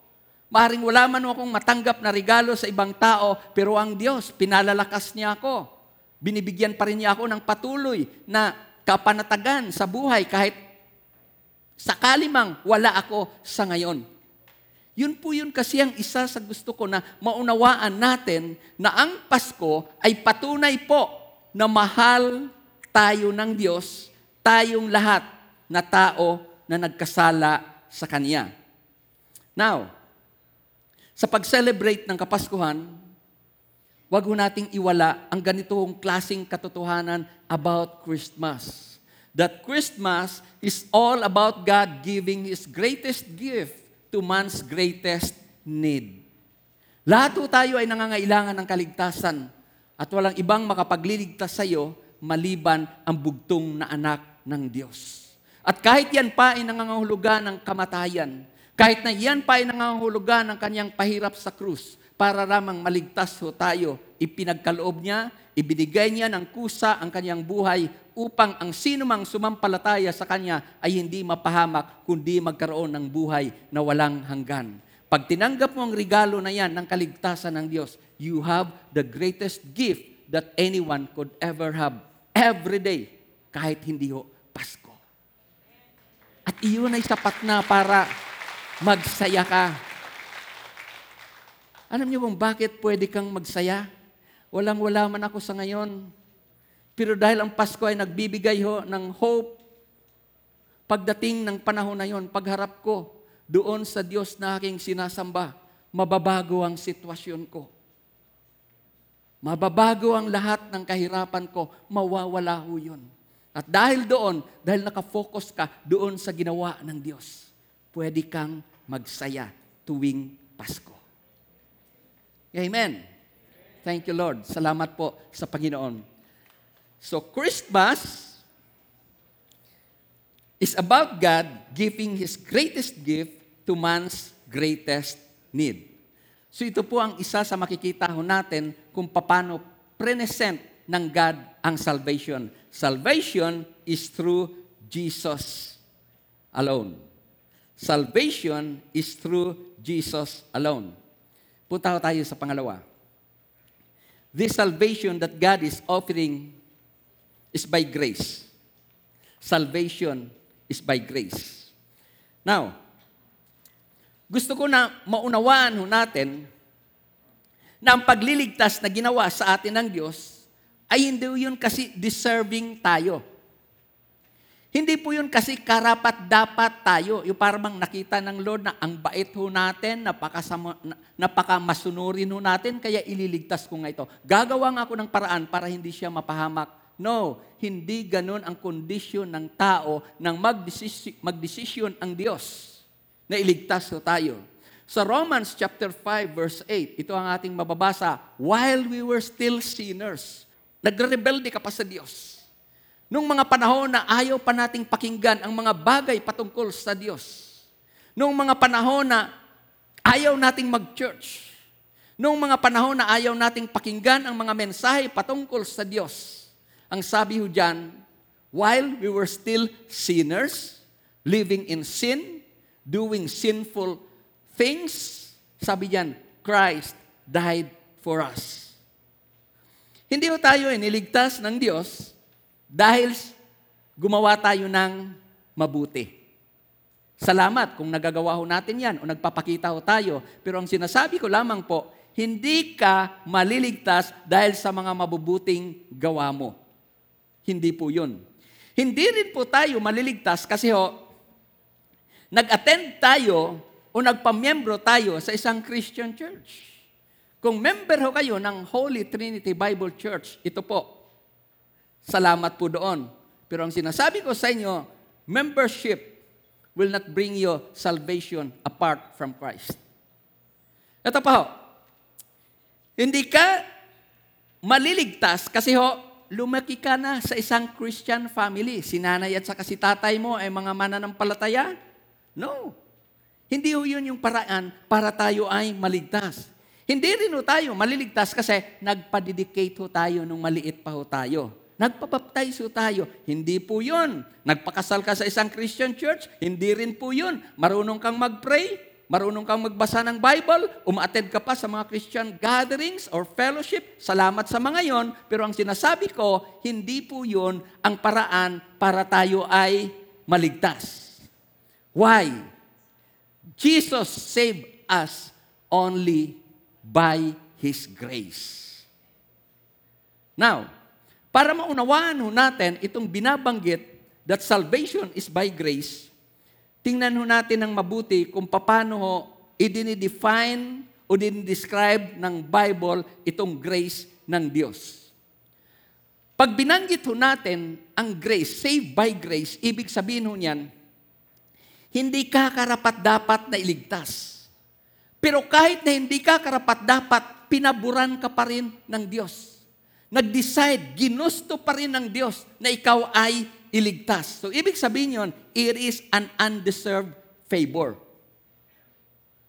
Speaker 1: Maring wala man akong matanggap na regalo sa ibang tao, pero ang Diyos, pinalalakas niya ako. Binibigyan pa rin niya ako ng patuloy na kapanatagan sa buhay kahit sakali mang wala ako sa ngayon. Yun po yun kasi ang isa sa gusto ko na maunawaan natin na ang Pasko ay patunay po na mahal tayo ng Diyos, tayong lahat na tao na nagkasala sa Kanya. Now, sa pag-celebrate ng Kapaskuhan, wag ho nating iwala ang ganitong klasing katotohanan about Christmas. That Christmas is all about God giving His greatest gift to man's greatest need. Lahat ho tayo ay nangangailangan ng kaligtasan at walang ibang makapagliligtas sa iyo maliban ang bugtong na anak ng Diyos. At kahit yan pa ay nangangahulugan ng kamatayan, kahit na yan pa ay nangangahulugan ng kanyang pahirap sa krus, para ramang maligtas ho tayo, ipinagkaloob niya, ibinigay niya ng kusa ang kanyang buhay upang ang sinumang sumampalataya sa kanya ay hindi mapahamak, kundi magkaroon ng buhay na walang hanggan. Pag tinanggap mo ang regalo na yan ng kaligtasan ng Diyos, you have the greatest gift that anyone could ever have every day, kahit hindi ho Pasko. At iyon ay sapat na para magsaya ka. Alam niyo kung bakit pwede kang magsaya? Walang-wala man ako sa ngayon. Pero dahil ang Pasko ay nagbibigay ho ng hope, pagdating ng panahon na yon, pagharap ko doon sa Diyos na aking sinasamba, mababago ang sitwasyon ko. Mababago ang lahat ng kahirapan ko, mawawala ho yun. At dahil doon, dahil nakafocus ka doon sa ginawa ng Diyos, pwede kang magsaya tuwing Pasko. Amen. Thank you, Lord. Salamat po sa Panginoon. So, Christmas is about God giving His greatest gift to man's greatest need. So, ito po ang isa sa makikita ho natin kung paano present ng God ang salvation. Salvation is through Jesus alone. Salvation is through Jesus alone. Punta tayo sa pangalawa. This salvation that God is offering is by grace. Salvation is by grace. Now, gusto ko na maunawaan ho natin na ang pagliligtas na ginawa sa atin ng Diyos ay hindi yun kasi deserving tayo. Hindi po yun kasi karapat dapat tayo. Yung parang nakita ng Lord na ang bait ho natin, napakasama, napakamasunurin ho natin, kaya ililigtas ko nga ito. Gagawa nga ako ng paraan para hindi siya mapahamak. No, hindi ganun ang kondisyon ng tao nang magdesisyon, magdesisyon ang Diyos na iligtas ho tayo. Sa Romans chapter 5 verse 8, ito ang ating mababasa, while we were still sinners, nagrebelde ka pa sa Diyos. Nung mga panahon na ayaw pa nating pakinggan ang mga bagay patungkol sa Diyos. Nung mga panahon na ayaw nating mag-church. Nung mga panahon na ayaw nating pakinggan ang mga mensahe patungkol sa Diyos. Ang sabi ho dyan, while we were still sinners, living in sin, doing sinful things, sabi diyan, Christ died for us. Hindi ho tayo iniligtas ng Diyos dahil gumawa tayo ng mabuti. Salamat kung nagagawa ho natin yan o nagpapakita ho tayo. Pero ang sinasabi ko lamang po, hindi ka maliligtas dahil sa mga mabubuting gawa mo. Hindi po yun. Hindi rin po tayo maliligtas kasi ho, nag-attend tayo o nagpamiyembro tayo sa isang Christian church. Kung member ho kayo ng Holy Trinity Bible Church, ito po, salamat po doon. Pero ang sinasabi ko sa inyo, membership will not bring you salvation apart from Christ. Ito pa ho, hindi ka maliligtas kasi ho, lumaki ka na sa isang Christian family. Si nanay at saka si tatay mo ay mga mananampalataya? No. Hindi ho yun yung paraan para tayo ay maligtas. Hindi rin ho tayo maliligtas kasi nagpa-dedicate ho tayo nung maliit pa ho tayo. Nagpapaptize ho tayo. Hindi po yun. Nagpakasal ka sa isang Christian church. Hindi rin po yun. Marunong kang mag-pray. Marunong kang magbasa ng Bible. Umaattend ka pa sa mga Christian gatherings or fellowship. Salamat sa mga yon. Pero ang sinasabi ko, hindi po yun ang paraan para tayo ay maligtas. Why? Jesus saved us only by His grace. Now, para maunawaan ho natin itong binabanggit that salvation is by grace, tingnan ho natin ng mabuti kung paano ho idinidefine o dinidescribe ng Bible itong grace ng Diyos. Pag binanggit ho natin ang grace, saved by grace, ibig sabihin ho niyan, hindi ka karapat dapat na iligtas. Pero kahit na hindi ka karapat dapat, pinaburan ka pa rin ng Diyos. Nag-decide, ginusto pa rin ng Diyos na ikaw ay iligtas. So, ibig sabihin yon, it is an undeserved favor.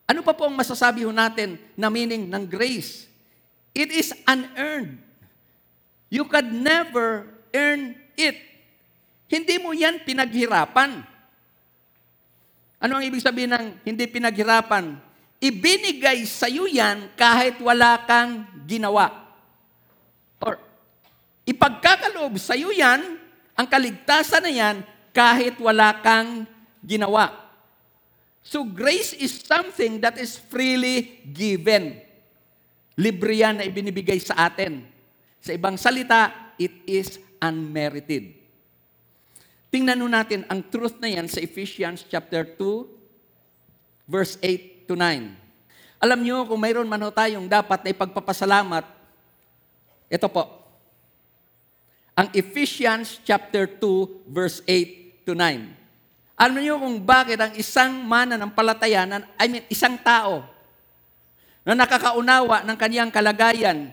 Speaker 1: Ano pa po ang masasabi ho natin na meaning ng grace? It is unearned. You could never earn it. Hindi mo yan pinaghirapan. Ano ang ibig sabihin ng hindi pinaghirapan? Ibinigay sa iyo yan kahit wala kang ginawa. Or, ipagkakaloob sa iyo yan, ang kaligtasan na yan, kahit wala kang ginawa. So grace is something that is freely given. Libre yan na ibinibigay sa atin. Sa ibang salita, it is unmerited. Tingnan nun natin ang truth na yan sa Ephesians chapter 2, verse 8 to 9. Alam nyo, kung mayroon man ho tayong dapat na ipagpapasalamat, ito po. Ang Ephesians chapter 2, verse 8 to 9. Alam niyo kung bakit ang isang mana ng palatayanan, I mean, isang tao, na nakakaunawa ng kaniyang kalagayan,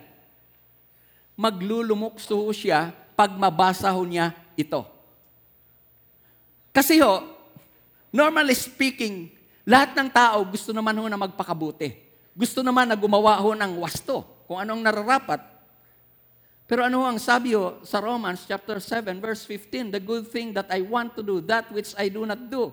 Speaker 1: maglulumukso siya pag mabasa ho niya ito. Kasi ho, normally speaking, lahat ng tao gusto naman ho na magpakabuti. Gusto naman na gumawa ho ng wasto, kung anong nararapat. Pero ano ang sabi ho sa Romans chapter 7 verse 15, the good thing that I want to do, that which I do not do.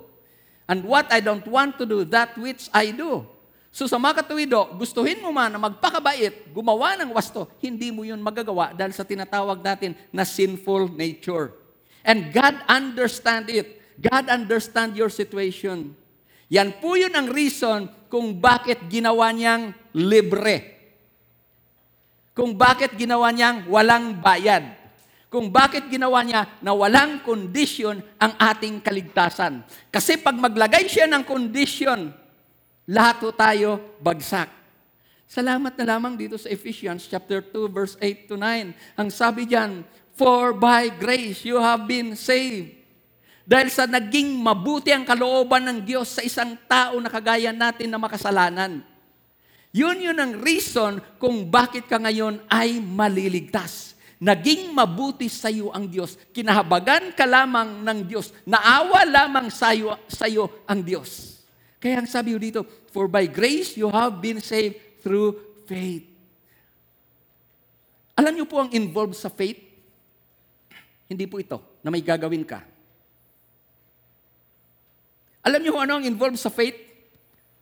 Speaker 1: And what I don't want to do, that which I do. So sa mga katuwido, gustuhin mo man na magpakabait, gumawa ng wasto, hindi mo yun magagawa dahil sa tinatawag natin na sinful nature. And God understand it. God understand your situation. Yan po yun ang reason kung bakit ginawa niyang libre. Kung bakit ginawa niyang walang bayad. Kung bakit ginawa niya na walang kondisyon ang ating kaligtasan. Kasi pag maglagay siya ng kondisyon, lahat po tayo bagsak. Salamat na lamang dito sa Ephesians chapter 2 verse 8 to 9. Ang sabi diyan, For by grace you have been saved. Dahil sa naging mabuti ang kalooban ng Diyos sa isang tao na kagaya natin na makasalanan. Yun yun ang reason kung bakit ka ngayon ay maliligtas. Naging mabuti sa iyo ang Diyos. Kinahabagan ka lamang ng Diyos. Naawa lamang sa iyo, sa iyo ang Diyos. Kaya ang sabi dito, For by grace you have been saved through faith. Alam niyo po ang involved sa faith? Hindi po ito, na may gagawin ka. Alam niyo ano ang involved sa faith?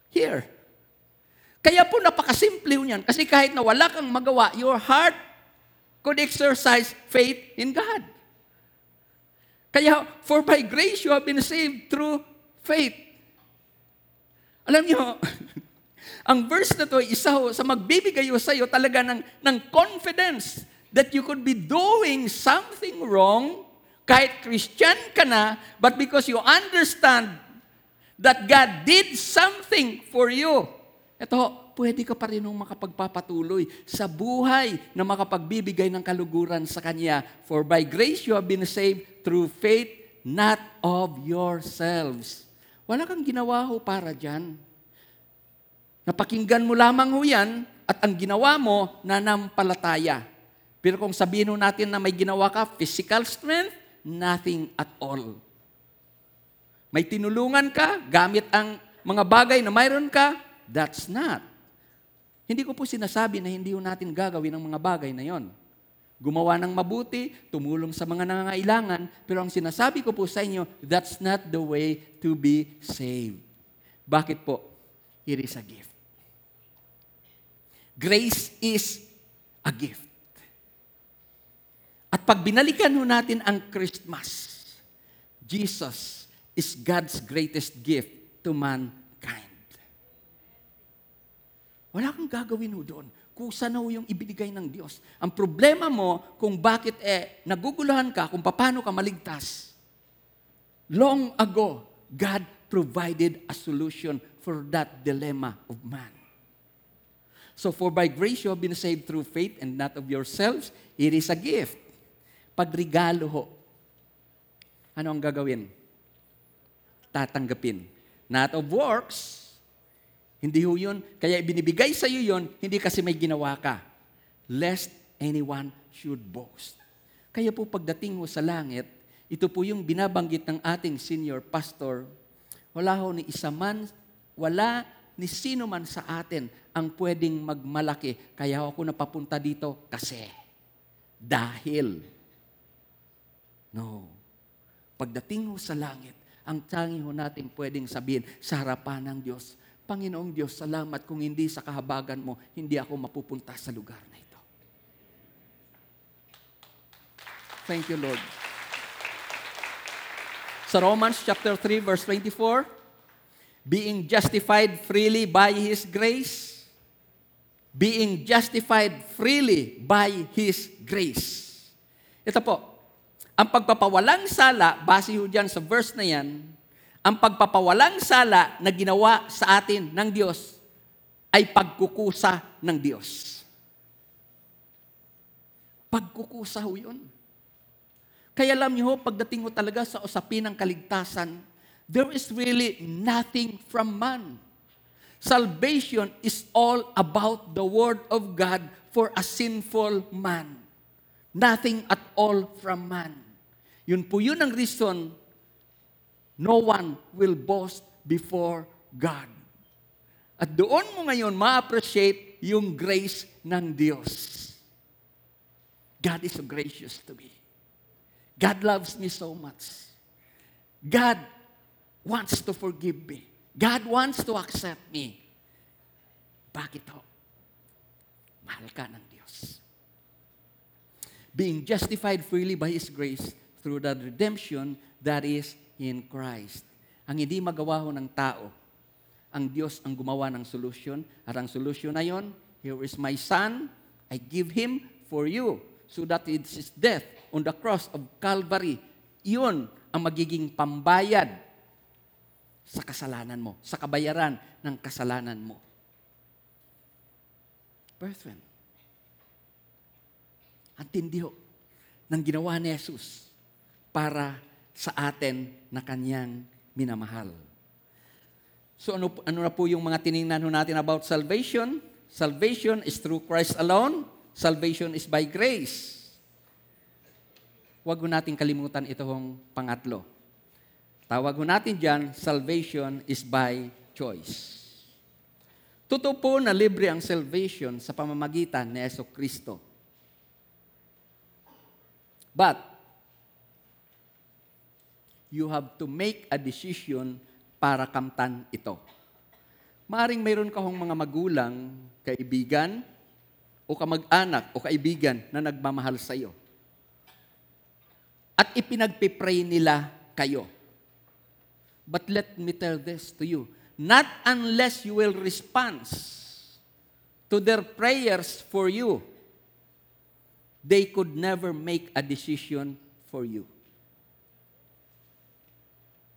Speaker 1: Here. Kaya po napakasimple niyan. Kasi kahit na wala kang magawa, your heart could exercise faith in God. Kaya, for by grace you have been saved through faith. Alam niyo, ang verse na to, isa ho, sa magbibigay sa iyo talaga ng, ng confidence that you could be doing something wrong, kahit Christian ka na, but because you understand that God did something for you, ito, pwede ka pa rin makapagpapatuloy sa buhay na makapagbibigay ng kaluguran sa Kanya. For by grace you have been saved through faith, not of yourselves. Wala kang ginawa ho para dyan. Napakinggan mo lamang ho yan at ang ginawa mo, nanampalataya. Pero kung sabihin natin na may ginawa ka, physical strength, nothing at all. May tinulungan ka, gamit ang mga bagay na mayroon ka, That's not. Hindi ko po sinasabi na hindi natin gagawin ang mga bagay na yon. Gumawa ng mabuti, tumulong sa mga nangangailangan, pero ang sinasabi ko po sa inyo, that's not the way to be saved. Bakit po? It is a gift. Grace is a gift. At pag binalikan ho natin ang Christmas, Jesus is God's greatest gift to mankind. Wala kang gagawin ho doon. Kusa na ho yung ibinigay ng Diyos. Ang problema mo kung bakit eh naguguluhan ka kung paano ka maligtas. Long ago, God provided a solution for that dilemma of man. So for by grace you have been saved through faith and not of yourselves. It is a gift. Pagregalo ho. Ano ang gagawin? Tatanggapin. Not of works. Hindi ho yun. Kaya binibigay sa iyo yun, hindi kasi may ginawa ka. Lest anyone should boast. Kaya po pagdating mo sa langit, ito po yung binabanggit ng ating senior pastor, wala ho ni isa man, wala ni sino man sa atin ang pwedeng magmalaki. Kaya ako napapunta dito kasi. Dahil. No. Pagdating ho sa langit, ang tangi ho natin pwedeng sabihin sa harapan ng Diyos, Panginoong Diyos, salamat kung hindi sa kahabagan mo, hindi ako mapupunta sa lugar na ito. Thank you, Lord. Sa Romans chapter 3 verse 24, being justified freely by his grace, being justified freely by his grace. Ito po, ang pagpapawalang sala, base ho dyan sa verse na yan, ang pagpapawalang sala na ginawa sa atin ng Diyos ay pagkukusa ng Diyos. Pagkukusa ho yun. Kaya alam niyo ho, pagdating ho talaga sa usapin ng kaligtasan, there is really nothing from man. Salvation is all about the Word of God for a sinful man. Nothing at all from man. Yun po yun ang reason no one will boast before God. At doon mo ngayon ma-appreciate yung grace ng Diyos. God is so gracious to me. God loves me so much. God wants to forgive me. God wants to accept me. Bakit ho? Mahal ka ng Diyos. Being justified freely by His grace through the redemption that is in Christ. Ang hindi magawa ho ng tao, ang Diyos ang gumawa ng solusyon. At ang solusyon na yon, here is my son, I give him for you so that it's his death on the cross of Calvary. Yun ang magiging pambayad sa kasalanan mo, sa kabayaran ng kasalanan mo. Brethren, ang tindi ng ginawa ni Jesus para sa atin na kanyang minamahal. So ano, ano na po yung mga tiningnan natin about salvation? Salvation is through Christ alone. Salvation is by grace. Huwag natin kalimutan itong pangatlo. Tawag natin dyan, salvation is by choice. Totoo po na libre ang salvation sa pamamagitan ni Yeso Kristo. But, you have to make a decision para kamtan ito. Maaring mayroon ka mga magulang, kaibigan, o kamag-anak o kaibigan na nagmamahal sa iyo. At ipinagpipray nila kayo. But let me tell this to you. Not unless you will respond to their prayers for you, they could never make a decision for you.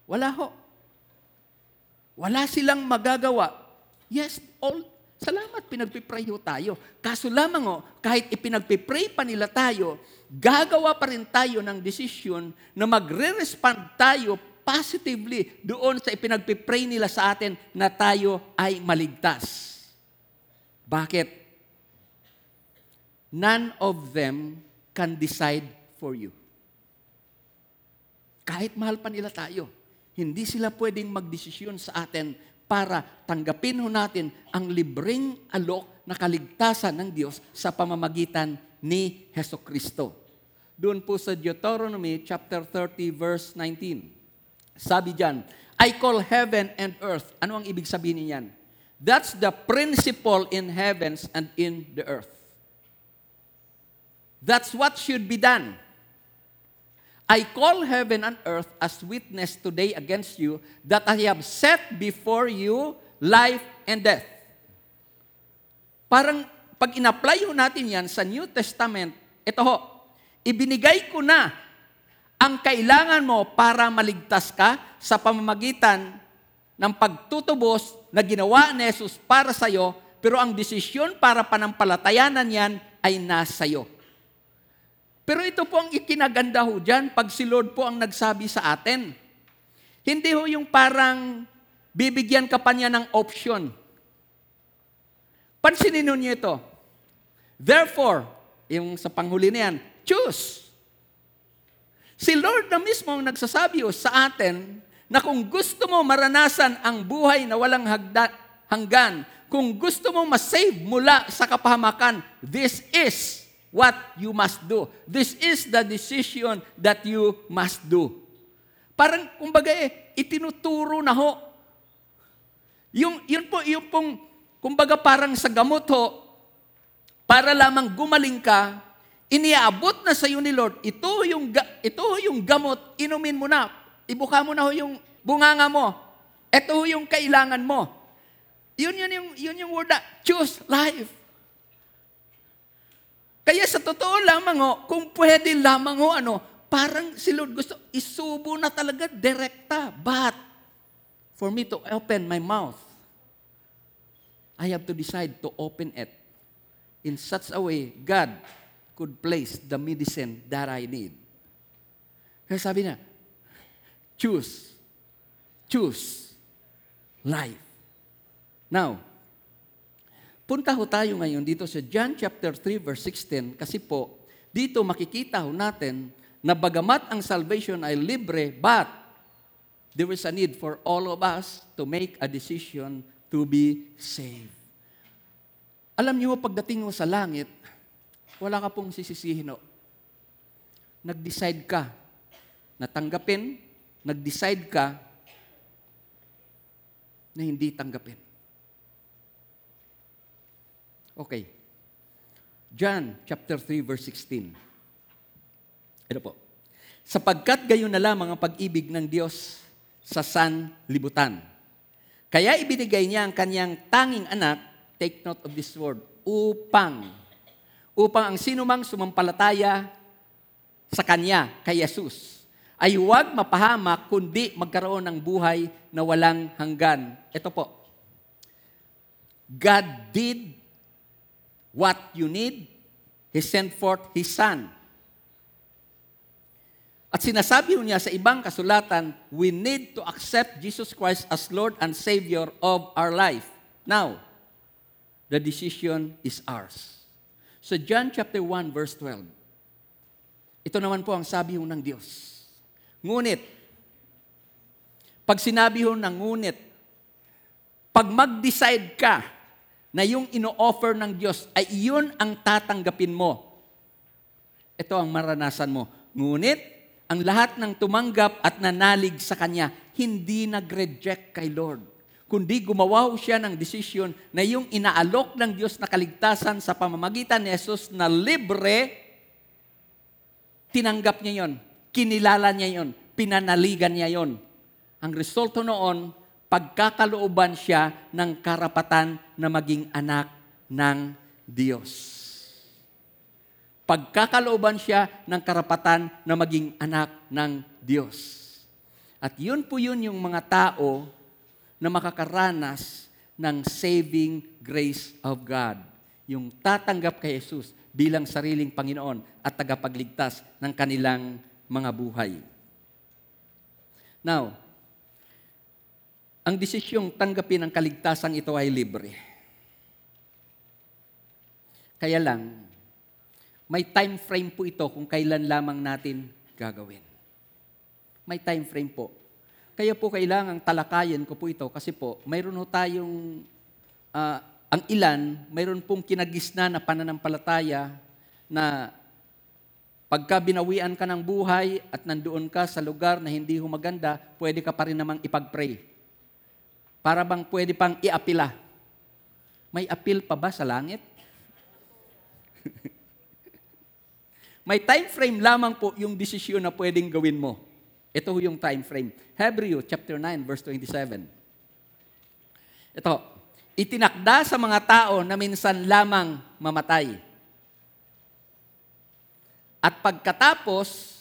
Speaker 1: Wala ho. Wala silang magagawa. Yes, all, salamat, pinagpipray ho tayo. Kaso lamang ho, kahit ipinagpipray pa nila tayo, gagawa pa rin tayo ng desisyon na magre-respond tayo positively doon sa ipinagpipray nila sa atin na tayo ay maligtas. Bakit? None of them can decide for you. Kahit mahal pa nila tayo, hindi sila pwedeng magdesisyon sa atin para tanggapin ho natin ang libreng alok na kaligtasan ng Diyos sa pamamagitan ni Heso Kristo. Doon po sa Deuteronomy chapter 30 verse 19. Sabi diyan, I call heaven and earth. Ano ang ibig sabihin niyan? That's the principle in heavens and in the earth. That's what should be done. I call heaven and earth as witness today against you that I have set before you life and death, Parang pag in-apply ho natin yan sa New Testament, ito ho, ibinigay ko na ang kailangan mo para maligtas ka sa pamamagitan ng pagtutubos na ginawa ni Jesus para sa iyo, pero ang desisyon para panampalatayanan yan ay nasa iyo. Pero ito po ang ikinaganda ho dyan pag si Lord po ang nagsabi sa atin. Hindi ho yung parang bibigyan ka pa niya ng option. Pansinin niyo ito. Therefore, yung sa panghuli na yan, choose. Si Lord na mismo ang nagsasabi ho sa atin na kung gusto mo maranasan ang buhay na walang hagda, hanggan, kung gusto mo masave mula sa kapahamakan, this is what you must do. This is the decision that you must do. Parang, kumbaga eh, itinuturo na ho. Yung, yun po, yung pong, kumbaga parang sa gamot ho, para lamang gumaling ka, iniabot na sa iyo ni Lord, ito yung, ito yung gamot, inumin mo na. Ibuka mo na ho yung bunganga mo. Ito yung kailangan mo. Yun, yun, yung, yun yung word na, choose life. Kaya sa totoo lamang ho, kung pwede lamang ho, ano, parang si Lord gusto, isubo na talaga direkta. But, for me to open my mouth, I have to decide to open it in such a way God could place the medicine that I need. Kaya sabi niya, choose, choose life. Now, punta ho tayo ngayon dito sa John chapter 3 verse 16 kasi po dito makikita ho natin na bagamat ang salvation ay libre but there is a need for all of us to make a decision to be saved. Alam niyo, pagdating mo sa langit, wala ka pong sisisihin. Nag-decide ka na tanggapin, nag-decide ka na hindi tanggapin. Okay. John chapter 3 verse 16. Ito po. Sapagkat gayon na lamang ang pag-ibig ng Diyos sa sanlibutan. Kaya ibinigay niya ang kanyang tanging anak, take note of this word, upang, upang ang sinumang sumampalataya sa kanya, kay Jesus, ay huwag mapahamak, kundi magkaroon ng buhay na walang hanggan. Ito po. God did what you need. He sent forth His Son. At sinasabi niya sa ibang kasulatan, we need to accept Jesus Christ as Lord and Savior of our life. Now, the decision is ours. So John chapter 1 verse 12. Ito naman po ang sabi ho ng Diyos. Ngunit, pag sinabi ho ng ngunit, pag mag-decide ka na yung ino-offer ng Diyos ay iyon ang tatanggapin mo, ito ang maranasan mo. Ngunit, ang lahat ng tumanggap at nanalig sa Kanya, hindi nag-reject kay Lord. Kundi gumawa siya ng desisyon na yung inaalok ng Diyos na kaligtasan sa pamamagitan ni Jesus na libre, tinanggap niya yon, kinilala niya yon, pinanaligan niya yon. Ang resulto noon, pagkakalooban siya ng karapatan na maging anak ng Diyos pagkakalooban siya ng karapatan na maging anak ng Diyos. At yun po yun yung mga tao na makakaranas ng saving grace of God. Yung tatanggap kay Jesus bilang sariling Panginoon at tagapagligtas ng kanilang mga buhay. Now, ang desisyong tanggapin ang kaligtasan ito ay libre. Kaya lang, may time frame po ito kung kailan lamang natin gagawin. May time frame po. Kaya po kailangang talakayan ko po ito kasi po mayroon ho tayong, ah, ang ilan, mayroon pong kinagisna na pananampalataya na pagka binawian ka ng buhay at nandoon ka sa lugar na hindi ho maganda, pwede ka pa rin namang ipag-pray. Para bang pwede pang iapila. May appeal pa ba sa langit? May time frame lamang po yung desisyon na pwedeng gawin mo. Ito yung time frame. Hebrew chapter 9 verse 27. Ito, itinakda sa mga tao na minsan lamang mamatay. At pagkatapos,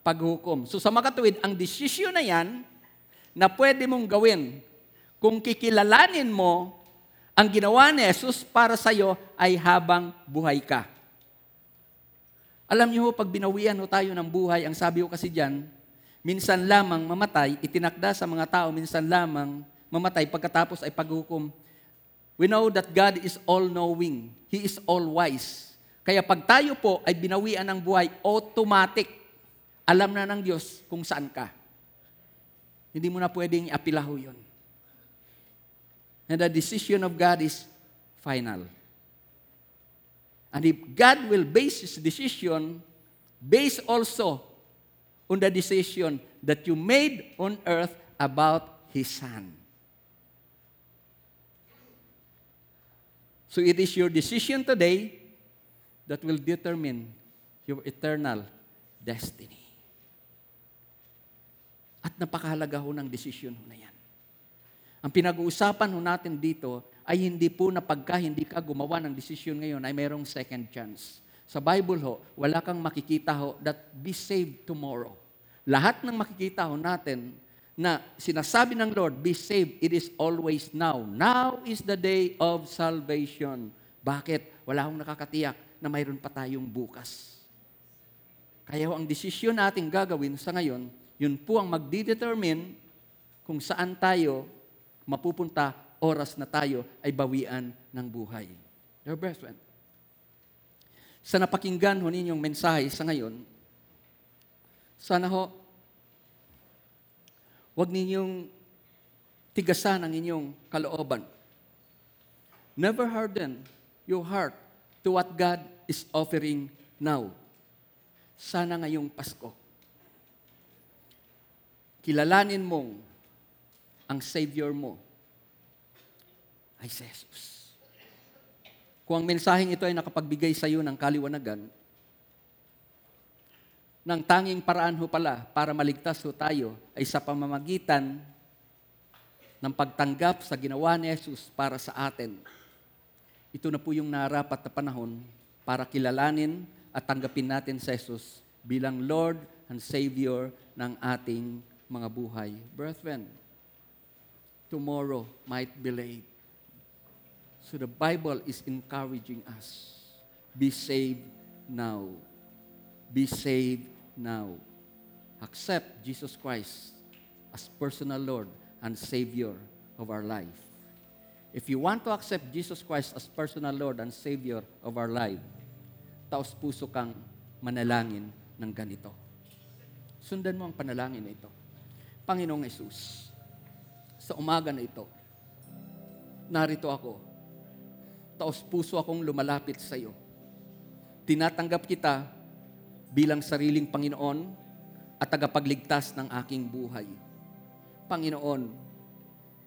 Speaker 1: paghukom. So sa makatuwid, ang desisyon na yan na pwede mong gawin kung kikilalanin mo ang ginawa ni Jesus para sa iyo ay habang buhay ka. Alam niyo ho, pag binawian ho tayo ng buhay, ang sabi ko kasi diyan, minsan lamang mamatay, itinakda sa mga tao, minsan lamang mamatay, pagkatapos ay paghukom. We know that God is all-knowing. He is all-wise. Kaya pag tayo po ay binawian ng buhay, automatic, alam na ng Diyos kung saan ka. Hindi mo na pwedeng iapilaho yun. And the decision of God is final. And if God will base His decision, base also on the decision that you made on earth about His Son. So it is your decision today that will determine your eternal destiny. At napakahalaga ho ng desisyon ho na yan. Ang pinag-uusapan ho natin dito ay hindi po na pagka hindi ka gumawa ng desisyon ngayon ay mayroong second chance. Sa Bible ho, wala kang makikita ho that be saved tomorrow. Lahat ng makikita ho natin na sinasabi ng Lord, be saved, it is always now. Now is the day of salvation. Bakit? Wala akong nakakatiyak na mayroon pa tayong bukas. Kaya ho, ang desisyon natin gagawin sa ngayon, yun po ang magdidetermine kung saan tayo mapupunta oras na tayo ay bawian ng buhay. Dear brethren, sa napakinggan ho ninyong mensahe sa ngayon, sana ho, huwag ninyong tigasan ang inyong kalooban. Never harden your heart to what God is offering now. Sana ngayong Pasko, kilalanin mong ang Savior mo ay si Jesus. Kung ang mensaheng ito ay nakapagbigay sa iyo ng kaliwanagan, ng tanging paraan ho pala para maligtas ho tayo ay sa pamamagitan ng pagtanggap sa ginawa ni Jesus para sa atin. Ito na po yung narapat na panahon para kilalanin at tanggapin natin si Jesus bilang Lord and Savior ng ating mga buhay. Brethren, tomorrow might be late. So the Bible is encouraging us. Be saved now. Be saved now. Accept Jesus Christ as personal Lord and Savior of our life. If you want to accept Jesus Christ as personal Lord and Savior of our life, taos puso kang manalangin ng ganito. Sundan mo ang panalangin na ito. Panginoong Yesus, sa umaga na ito, narito ako. Taos puso akong lumalapit sa iyo. Tinatanggap kita bilang sariling Panginoon at tagapagligtas ng aking buhay. Panginoon,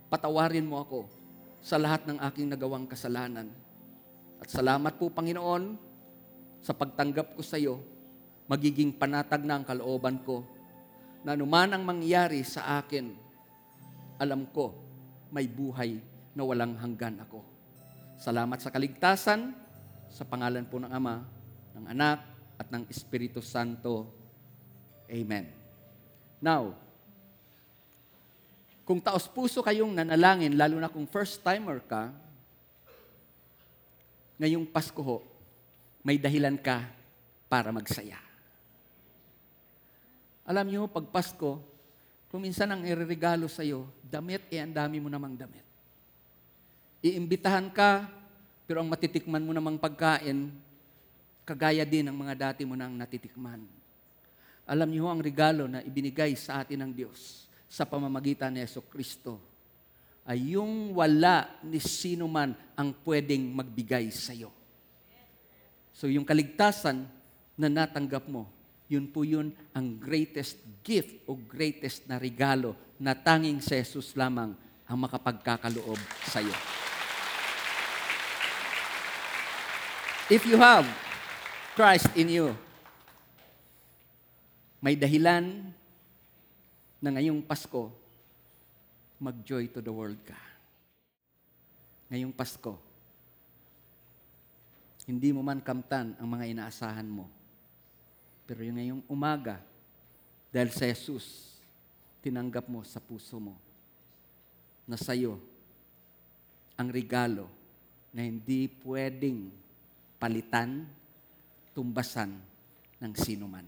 Speaker 1: patawarin mo ako sa lahat ng aking nagawang kasalanan. At salamat po, Panginoon, sa pagtanggap ko sa iyo, magiging panatag na ang kalooban ko na anuman ang mangyari sa akin, alam ko may buhay na walang hanggan ako. Salamat sa kaligtasan, sa pangalan po ng Ama, ng Anak, at ng Espiritu Santo. Amen. Now, kung taos puso kayong nanalangin, lalo na kung first timer ka, ngayong Pasko ho, may dahilan ka para magsaya. Alam niyo, pag Pasko, kung minsan ang ireregalo sa iyo, damit, eh ang dami mo namang damit. Iimbitahan ka, pero ang matitikman mo namang pagkain, kagaya din ng mga dati mo nang natitikman. Alam niyo ang regalo na ibinigay sa atin ng Diyos sa pamamagitan ni Yeso Kristo ay yung wala ni sino man ang pwedeng magbigay sa iyo. So yung kaligtasan na natanggap mo, yun po yun ang greatest gift o greatest na regalo na tanging si Jesus lamang ang makapagkakaloob sa iyo. If you have Christ in you, may dahilan na ngayong Pasko, mag-joy to the world ka. ngayong Pasko, hindi mo man kamtan ang mga inaasahan mo. Pero yung ngayong umaga, dahil sa Jesus, tinanggap mo sa puso mo na sa'yo ang regalo na hindi pwedeng palitan, tumbasan ng sino man.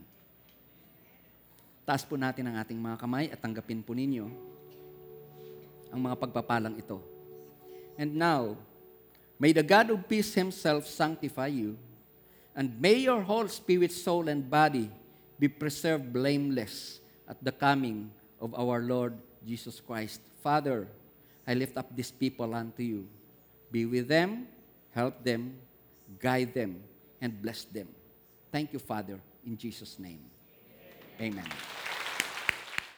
Speaker 1: Taas po natin ang ating mga kamay at tanggapin po ninyo ang mga pagpapalang ito. And now, may the God of peace himself sanctify you, and may your whole spirit, soul, and body be preserved blameless at the coming of our Lord Jesus Christ. Father, I lift up these people unto you. Be with them, help them, guide them, and bless them. Thank you, Father, in Jesus' name. Amen.